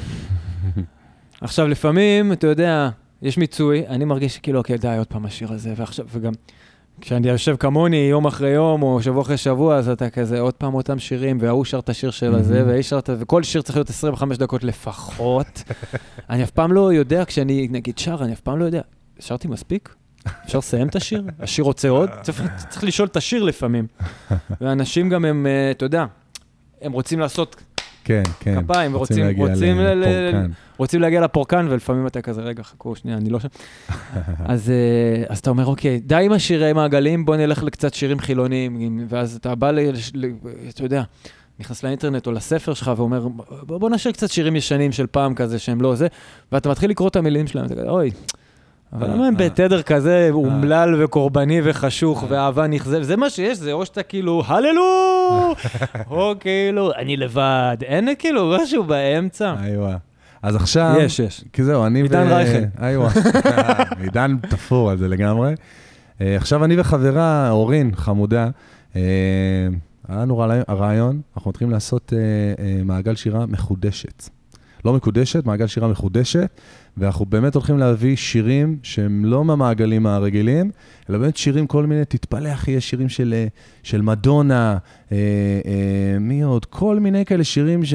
עכשיו, לפעמים, אתה יודע, יש מיצוי, אני מרגיש שכאילו, אוקיי, די, עוד פעם השיר הזה, ועכשיו, וגם, כשאני יושב כמוני יום אחרי יום, או שבוע אחרי שבוע, אז אתה כזה, עוד פעם אותם שירים, וההוא שר את השיר של הזה, מהמם. והאיש שר את... וכל שיר צריך להיות 25 דקות לפחות. אני אף פעם לא יודע, כשאני, נגיד, שר, אני אף פעם לא יודע, שרתי מספיק? אפשר לסיים את השיר? השיר רוצה עוד? צריך, צריך לשאול את השיר לפעמים. ואנשים גם הם, אה, אתה יודע, הם רוצים לעשות, כן, כן. כפיים, ורוצים- להגיע רוצים ל- ל- לפורקן. רוצים להגיע לפורקן, ולפעמים אתה כזה, רגע, חכו, שנייה, אני לא שם. אז, אה, אז אתה אומר, אוקיי, די עם השירי מעגלים, בוא נלך לקצת שירים חילוניים, ואז אתה בא, ל, ל, אתה יודע, נכנס לאינטרנט או לספר שלך ואומר, בוא, בוא נשאיר קצת שירים ישנים של פעם כזה, שהם לא זה, ואתה מתחיל לקרוא את המילים שלהם, אתה כזה, אוי. אבל אה, למה הם אה. בתדר כזה אומלל וקורבני וחשוך ואהבה נכזבת? זה מה שיש, זה או שאתה כאילו, הללו! או כאילו, אני לבד. אין כאילו משהו באמצע. איווה. אז עכשיו... יש, יש. כי זהו, אני עידן רייכל. איווה. עידן תפור על זה לגמרי. אה, עכשיו אני וחברה, אורין, חמודה, אה, היה לנו רעיון- אנחנו מתחילים לעשות אה, אה, מעגל שירה מחודשת. לא מקודשת, מעגל שירה מחודשת, ואנחנו באמת הולכים להביא שירים שהם לא מהמעגלים הרגילים, אלא באמת שירים, כל מיני, תתפלא אחי, יש שירים של, אה, של מדונה, אה, אה, מי עוד? כל מיני כאלה שירים ש,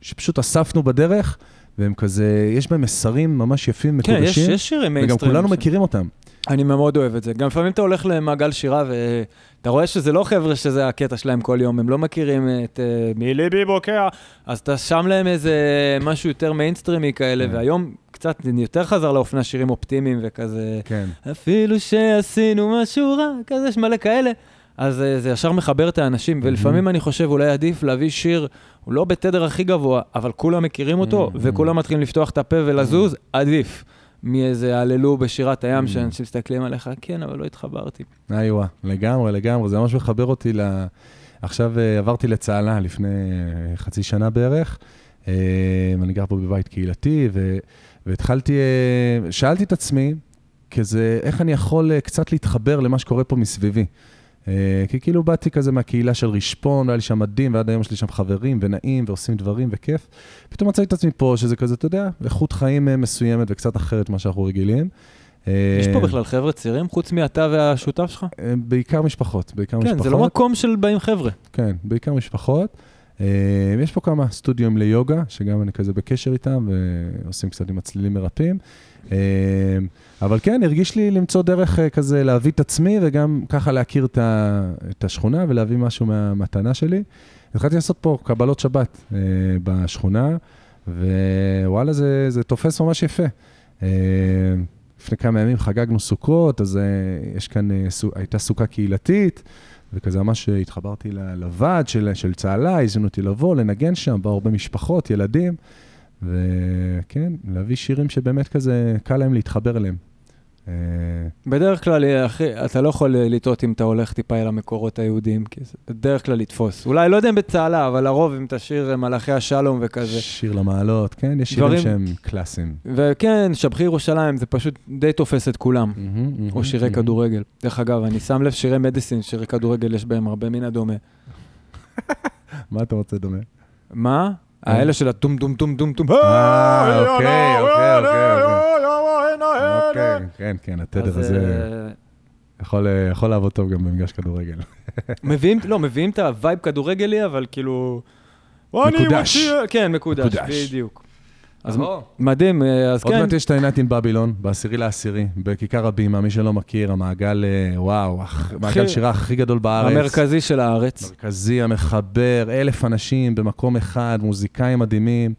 שפשוט אספנו בדרך, והם כזה, יש בהם מסרים ממש יפים, כן, יש, מקודשים, יש שירים וגם מיינסטרים. כולנו ש- מכירים אותם. אני מאוד אוהב את זה. גם לפעמים אתה הולך למעגל שירה ואתה רואה שזה לא חבר'ה שזה הקטע שלהם כל יום, הם לא מכירים את אה, מליבי בוקע, אז אתה שם להם איזה משהו יותר מיינסטרימי כאלה, כן. והיום קצת יותר חזר לאופנה שירים אופטימיים וכזה, כן. אפילו שעשינו משהו רע, כזה, יש מלא כאלה. אז אה, זה ישר מחבר את האנשים, ולפעמים אני חושב אולי עדיף להביא שיר, הוא לא בתדר הכי גבוה, אבל כולם מכירים אותו. וכולם מתחילים לפתוח את הפה ולזוז, עדיף. מאיזה הללו בשירת הים. שאנשים מסתכלים עליך, כן, אבל לא התחברתי. איווה, לגמרי, לגמרי, זה ממש מחבר אותי ל... עכשיו אה, עברתי לצהלה לפני אה, חצי שנה בערך. אה, אני גר פה בבית קהילתי, ו... והתחלתי, אה, שאלתי את עצמי, כזה, איך אני יכול אה, קצת להתחבר למה שקורה פה מסביבי. אה, כי כאילו באתי כזה מהקהילה של רשפון, והיה לי שם מדהים, ועד היום יש לי שם חברים, ונעים, ועושים דברים, וכיף. פתאום מצאתי את עצמי פה, שזה כזה, אתה יודע, איכות חיים מסוימת וקצת אחרת ממה שאנחנו רגילים. יש פה בכלל חבר'ה צעירים, חוץ מאתה והשותף שלך? בעיקר משפחות, בעיקר משפחות. כן, זה לא מקום של באים חבר'ה. כן, בעיקר משפחות. אה, יש פה כמה סטודיו ליוגה, שגם אני כזה בקשר איתם, ועושים קצת עם הצלילים מרפאים. אה, אבל כן, הרגיש לי למצוא דרך אה, כזה להביא את עצמי, וגם ככה להכיר את, השכונה ולהביא משהו מהמתנה שלי. התחלתי לעשות פה קבלות שבת בשכונה, ווואלה, זה, זה תופס ממש יפה. לפני כמה ימים חגגנו סוכות, אז יש כאן, הייתה סוכה קהילתית, וכזה ממש התחברתי לוועד של, של צהלה, הזמינו אותי לבוא, לנגן שם, באו הרבה משפחות, ילדים, וכן, להביא שירים שבאמת כזה קל להם להתחבר אליהם. אה, בדרך כלל, אה, אחי, אתה לא יכול אה, לטעות אם אתה הולך טיפה אל המקורות היהודיים, כי זה בדרך כלל לתפוס. אולי, לא יודע אם בצהלה, אבל לרוב אם תשאיר מלאכי השלום וכזה. שיר למעלות, כן, יש שירים דברים- שהם קלאסיים. וכן, שבחי ירושלים, זה פשוט די תופס את כולם. או שירי. כדורגל. דרך אגב, אני שם לב, שירי medicine, שירי כדורגל, יש בהם הרבה מן הדומה. מה אתה רוצה דומה? מה? האלה של הטום טום טום טום טום. אה, אוקיי, אוקיי, אוקיי, אוקיי. כן, כן, התדר הזה אה, יכול אה, לעבוד טוב גם במגרש כדורגל. מביאים, לא, מביאים את ה vibe כדורגלי, אבל כאילו... מקודש. כן, מקודש. בדיוק. אז מדהים, אה, אז עוד כן. מעט יש את העינת עם בבילון, בעשירי לעשירי, בכיכר הבימה, מי שלא מכיר, המעגל, אה, וואו, הח- מעגל שירה הכי גדול בארץ. המרכזי של הארץ. מרכזי, המחבר, אלף אנשים במקום אחד, מוזיקאים מדהימים.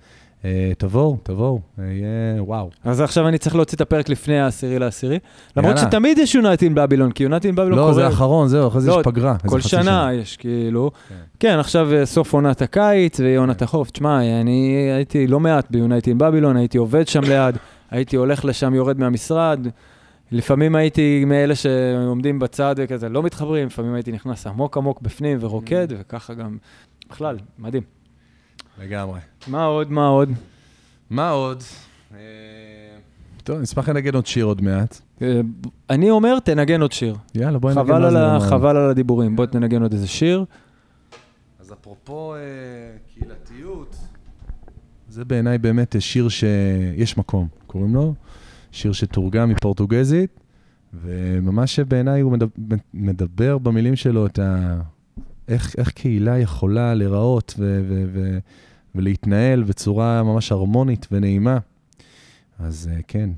אה, תבואו, תבואו, יהיה וואו. אז עכשיו אני צריך להוציא את הפרק לפני העשירי לעשירי. למרות. שתמיד יש יונייטין בבילון, כי יונייטין בבילון לא, קורה... זה האחרון, זהו, אחרי זה לא, יש פגרה. איזה כל שנה יש, כאילו. כן. כן, עכשיו אה, סוף עונת הקיץ והיא עונת החורף. תשמע, אני הייתי לא מעט ביונייטין בבילון, הייתי עובד שם ליד, הייתי הולך לשם, יורד מהמשרד. לפעמים הייתי מאלה שעומדים בצד וכזה, לא מתחברים, לפעמים הייתי נכנס עמוק עמוק בפנים ורוקד, וככה גם... בכלל, מדהים. לגמרי. מה עוד, מה עוד? מה עוד? אה, טוב, נשמח לנגן עוד שיר עוד מעט. אה, אני אומר, תנגן עוד שיר. יאללה, בואי נגן ה... אומר. חבל על הדיבורים. בוא תנגן עוד איזה שיר. אז אפרופו אה, קהילתיות, זה בעיניי באמת שיר שיש מקום, קוראים לו, שיר שתורגם מפורטוגזית, וממש בעיניי הוא מדבר, מדבר במילים שלו את ה... איך, איך קהילה יכולה להיראות ו- ו- ו- ולהתנהל בצורה ממש הרמונית ונעימה. אז אה, כן.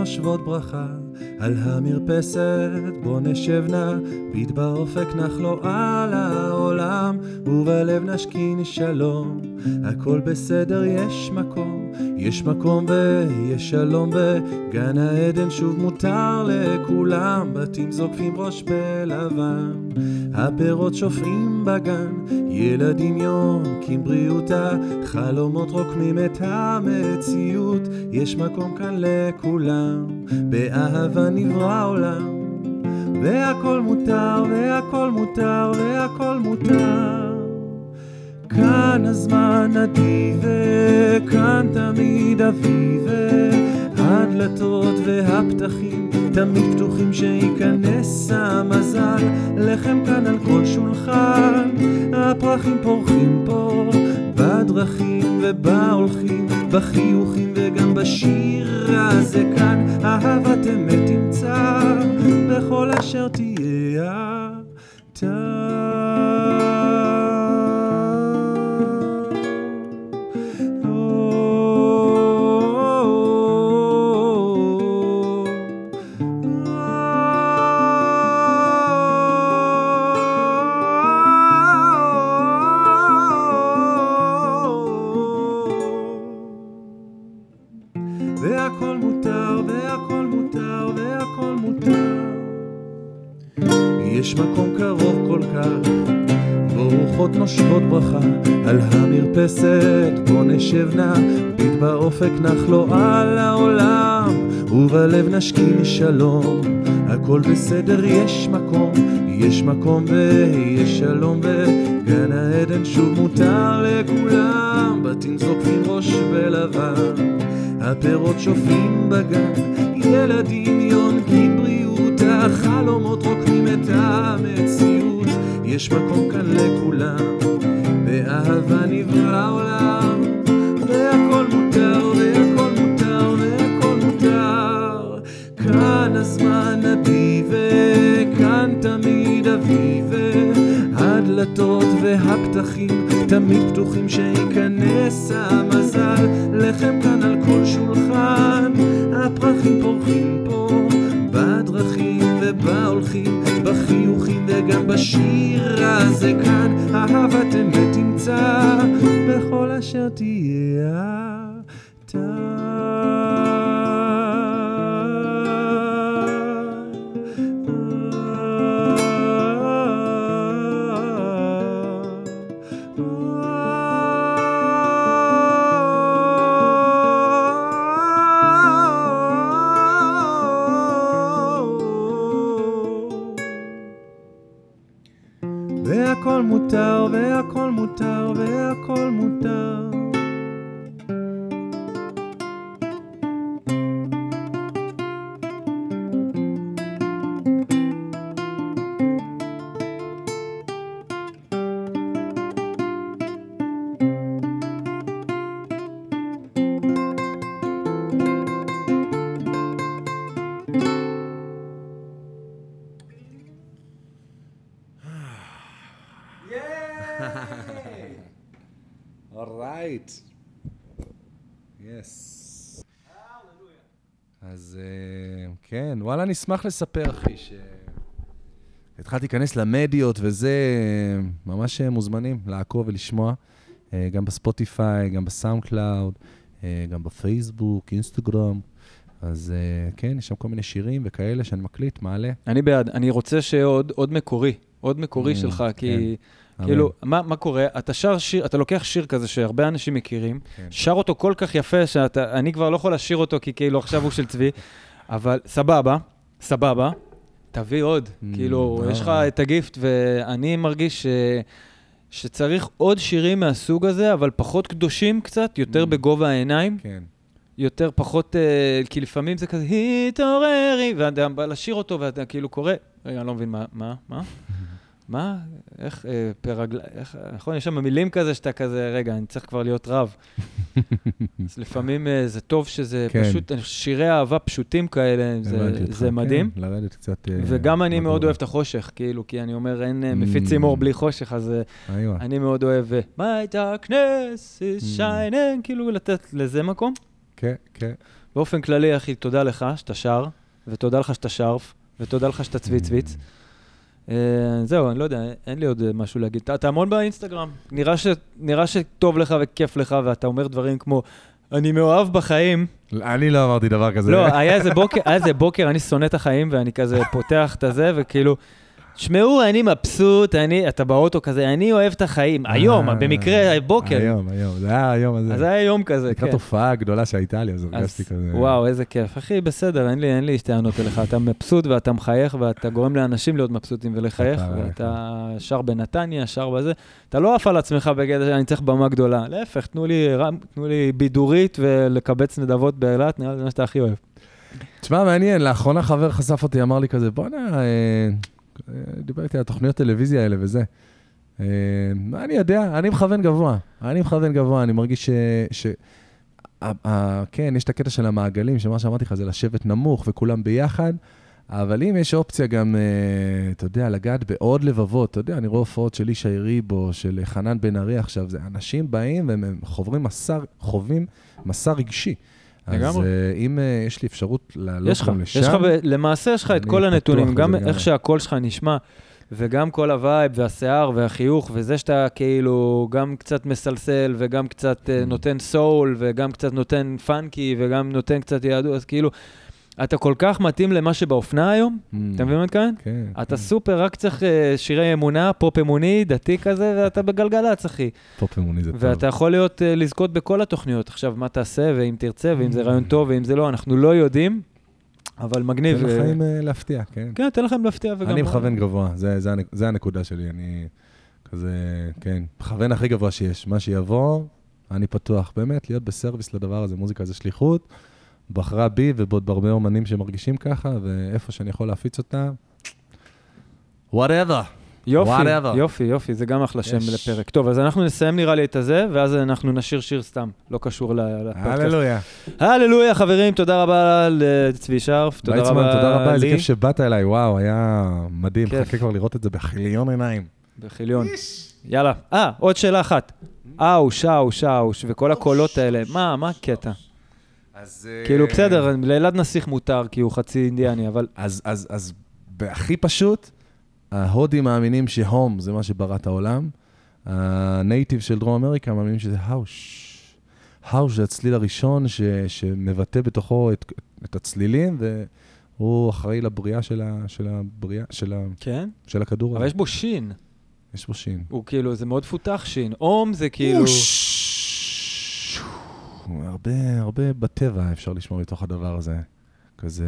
נושבות ברכה, על המרפסת בו נשב נא, ביט באופק נחלו על העולם, ובלב נשכין שלום, הכל בסדר יש מקום, יש מקום ויש שלום בגן העדן שוב מותר לכולם, בתים זוקפים ראש בלבן, הפירות שופעים בגן, ילדים יונקים בריאותה, חלומות רוקמים את המציאות, יש מקום כאן לכולם, באהבה נברא עולם, והכל מותר, והכל מותר, והכל מותר. כאן הזמן נדיב, וכאן תמיד אביב, הדלתות והפתחים תמיד פתוחים שייכנס המזל, לחם כאן על כל שולחן, הפרחים פורחים פה, בדרכים ובהולכים, בחיוכים וגם בשיר הזה כאן, אהבת אמת תמצא, בכל אשר תהיה אתה. ביט באופק נח לו על העולם, ובלב נשכין שלום. הכל בסדר, יש מקום, יש מקום ויש שלום וגן העדן שוב מותר לכולם, בתים זוקפים ראש בלבן, הפירות שופעים בגן, ילדים יונקים בריאות, החלומות רוקמים את המציאות, יש מקום כאן לכולם, באהבה נברא עולם, תמיד פתוחים שייכנס המזל. לחם כאן על כל שולחן הפרחים פורחים פה בדרכים ובהולכים בחיוכים וגם בשיר הזה כאן. אהבת אמת תמצא וואלה, נשמח לספר, אחי, ש... התחלתי להיכנס למדיות וזה, ממש אה, מוזמנים לעקוב ולשמוע, אה, גם בספוטיפיי, גם בסאונד קלאוד, גם בפייסבוק, אינסטגרם. אז כן, יש שם כל מיני שירים וכאלה שאני מקליט, מעלה. אני בעד. אני רוצה שיהיה עוד, מקורי, עוד מקורי מממ, שלך, כי אמן. כאילו, מה, מה קורה? אתה שר שיר, אתה לוקח שיר כזה שהרבה אנשים מכירים, כן. שר אותו כל כך יפה, שאתה, אני כבר לא יכול לשיר אותו, כי כאילו עכשיו הוא של צבי, אבל סבבה, סבבה, תביא עוד. Mm, כאילו, לא. יש לך את הגיפט, ואני מרגיש ש... שצריך עוד שירים מהסוג הזה, אבל פחות קדושים קצת, יותר Mm. בגובה העיניים, כן. יותר פחות, אה, כי לפעמים זה כזה, התעוררי, ואתה בא לשיר אותו, ואתה כאילו קורא, רגע, אני לא מבין מה, מה, מה? מה? איך, אה, פרגל... איך, נכון, יש שם מילים כזה שאתה כזה, רגע, אני צריך כבר להיות רב. אז לפעמים אה, זה טוב שזה כן. פשוט, שירי אהבה פשוטים כאלה, זה, הבנתי אותך, זה מדהים. כן, לרדת קצת... אה, וגם אני מאוד. אוהב את החושך, כאילו, כי אני אומר, אין אה, Mm. מפיצים אור בלי חושך, אז אה, איווה. אני מאוד אוהב, אה, My darkness is Mm. shining, כאילו לתת לזה מקום. כן, כן. באופן כללי, אחי, תודה לך שאתה שר, ותודה לך שאתה שרף, ותודה לך שאתה צבי צוויץ. אה, זהו, אני לא יודע, אין לי עוד אה, משהו להגיד. אתה- אתה המון באינסטגרם. נראה ש- נראה שטוב לך וכיף לך, ואתה אומר דברים כמו, אני מאוהב בחיים. אני לא אמרתי דבר כזה. לא, היה איזה בוקר, היה איזה בוקר, אני שונא את החיים, ואני כזה פותח את הזה, וכאילו, תשמעו, אני מבסוט, אני, אתה באוטו כזה, אני אוהב את החיים. היום, אה, במקרה, בוקר. היום, היום, זה היה היום הזה. זה היה יום כזה, לקראת כן. הופעה גדולה שהייתה לי, אז הרגשתי כזה... וואו, איזה כיף. אחי, בסדר, אין לי, טענות אליך. אתה מבסוט ואתה מחייך ואתה גורם לאנשים להיות מבסוטים ולחייך, ואתה שר בנתניה, שר בזה. אתה לא עף על עצמך בגלל שאני צריך במה גדולה. להפך, תנו לי, בידורית ולקבץ נדבות באילת, נראה לי זה מה שאתה הכי אוהב. תשמע, מעניין, לאחרונה חבר חשף אותי, אמר לי כזה, בואנה, אה, אה, דיבר איתי על תוכניות טלוויזיה האלה וזה. אה, אני יודע, אני מכוון גבוה. אני מכוון גבוה, אני מרגיש ש... כן, יש את הקטע של המעגלים, שמה שאמרתי לך זה לשבת נמוך וכולם ביחד, אבל אם יש אופציה גם, אה, אתה יודע, לגעת בעוד לבבות, אתה יודע, אני רואה הופעות של ישי ריבו, של חנן בן ארי עכשיו, זה אנשים באים והם הם חוברים מסע, חווים מסע רגשי. לגמרי. אז אה, אם אה, יש לי אפשרות לעלות לך, גם לשם, יש לך, למעשה יש לך את כל הנתונים, גם. איך שהקול שלך נשמע, וגם כל ה vibe והשיער והחיוך, וזה שאתה כאילו גם קצת מסלסל, וגם קצת. אה, נותן soul, וגם קצת נותן funky, וגם נותן קצת יהדות, אז כאילו, אתה כל כך מתאים למה שבאופנה היום, מממ, אתה מבין מה אני מתכוון? כן. אתה כן. סופר, רק צריך אה, שירי אמונה, פופ אמוני, דתי כזה, ואתה בגלגלצ, אחי. פופ אמוני זה טוב. ואתה יכול להיות, אה, לזכות בכל התוכניות. עכשיו, מה תעשה, ואם תרצה, ואם זה רעיון טוב, ואם זה לא, אנחנו לא יודעים, אבל מגניב. תן אה, אה, להפתיע, כן. כן, תן לכם להפתיע וגם... אני מכוון גבוה, זה- זה זה הנקודה שלי, אני כזה, כן, מכוון הכי גבוה שיש. מה שיבוא, אני פתוח. באמת, להיות בסרוויס לדבר הזה, מוזיקה זה שליחות. בחרה בי ובעוד בהרבה אומנים שמרגישים ככה, ואיפה שאני יכול להפיץ אותה, whatever. יופי, Whatever. יופי, יופי, זה גם אחלה שם יש. לפרק. טוב, אז אנחנו נסיים נראה לי את הזה, ואז אנחנו נשיר שיר סתם, לא קשור לפודקאסט. הללויה. הללויה, חברים, תודה רבה לצבי שרף, תודה רבה תודה רבה, איזה לי. כיף שבאת אליי, וואו, היה מדהים. כיף. מחכה כבר לראות את זה בכיליון עיניים. בחיליון. יאללה. אה, עוד שאלה אחת. אאוש, אאוש, אאוש, וכל הקולות האלה, מה, מה הקטע? אז... כאילו, בסדר, לאלעד נסיך מותר, כי הוא חצי אינדיאני, אבל אז, אז, אז בהכי פשוט, ההודים מאמינים שהום זה מה שברא את העולם, הנייטיב של דרום אמריקה מאמינים שזה האוש. האוש זה הצליל הראשון ש, שמבטא בתוכו את, את הצלילים, והוא אחראי לבריאה של, ה, של, הבריאה, של, ה, כן? של הכדור אבל הזה. יש בו שין. יש בו שין. הוא כאילו, זה מאוד פותח שין. אום זה כאילו... הרבה, הרבה בטבע אפשר לשמוע מתוך הדבר הזה. כזה,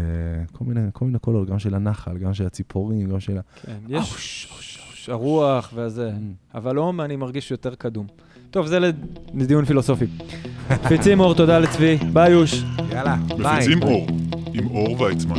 כל מיני, כל מיני קולות, גם של הנחל, גם של הציפורים, גם של ה... כן, יש הרוח והזה. אבל אום אני מרגיש יותר קדום. טוב, זה לדיון פילוסופי. פיצים אור, תודה לצבי. ביי יוש. יאללה, מפיצים אור, עם אור ויצמן.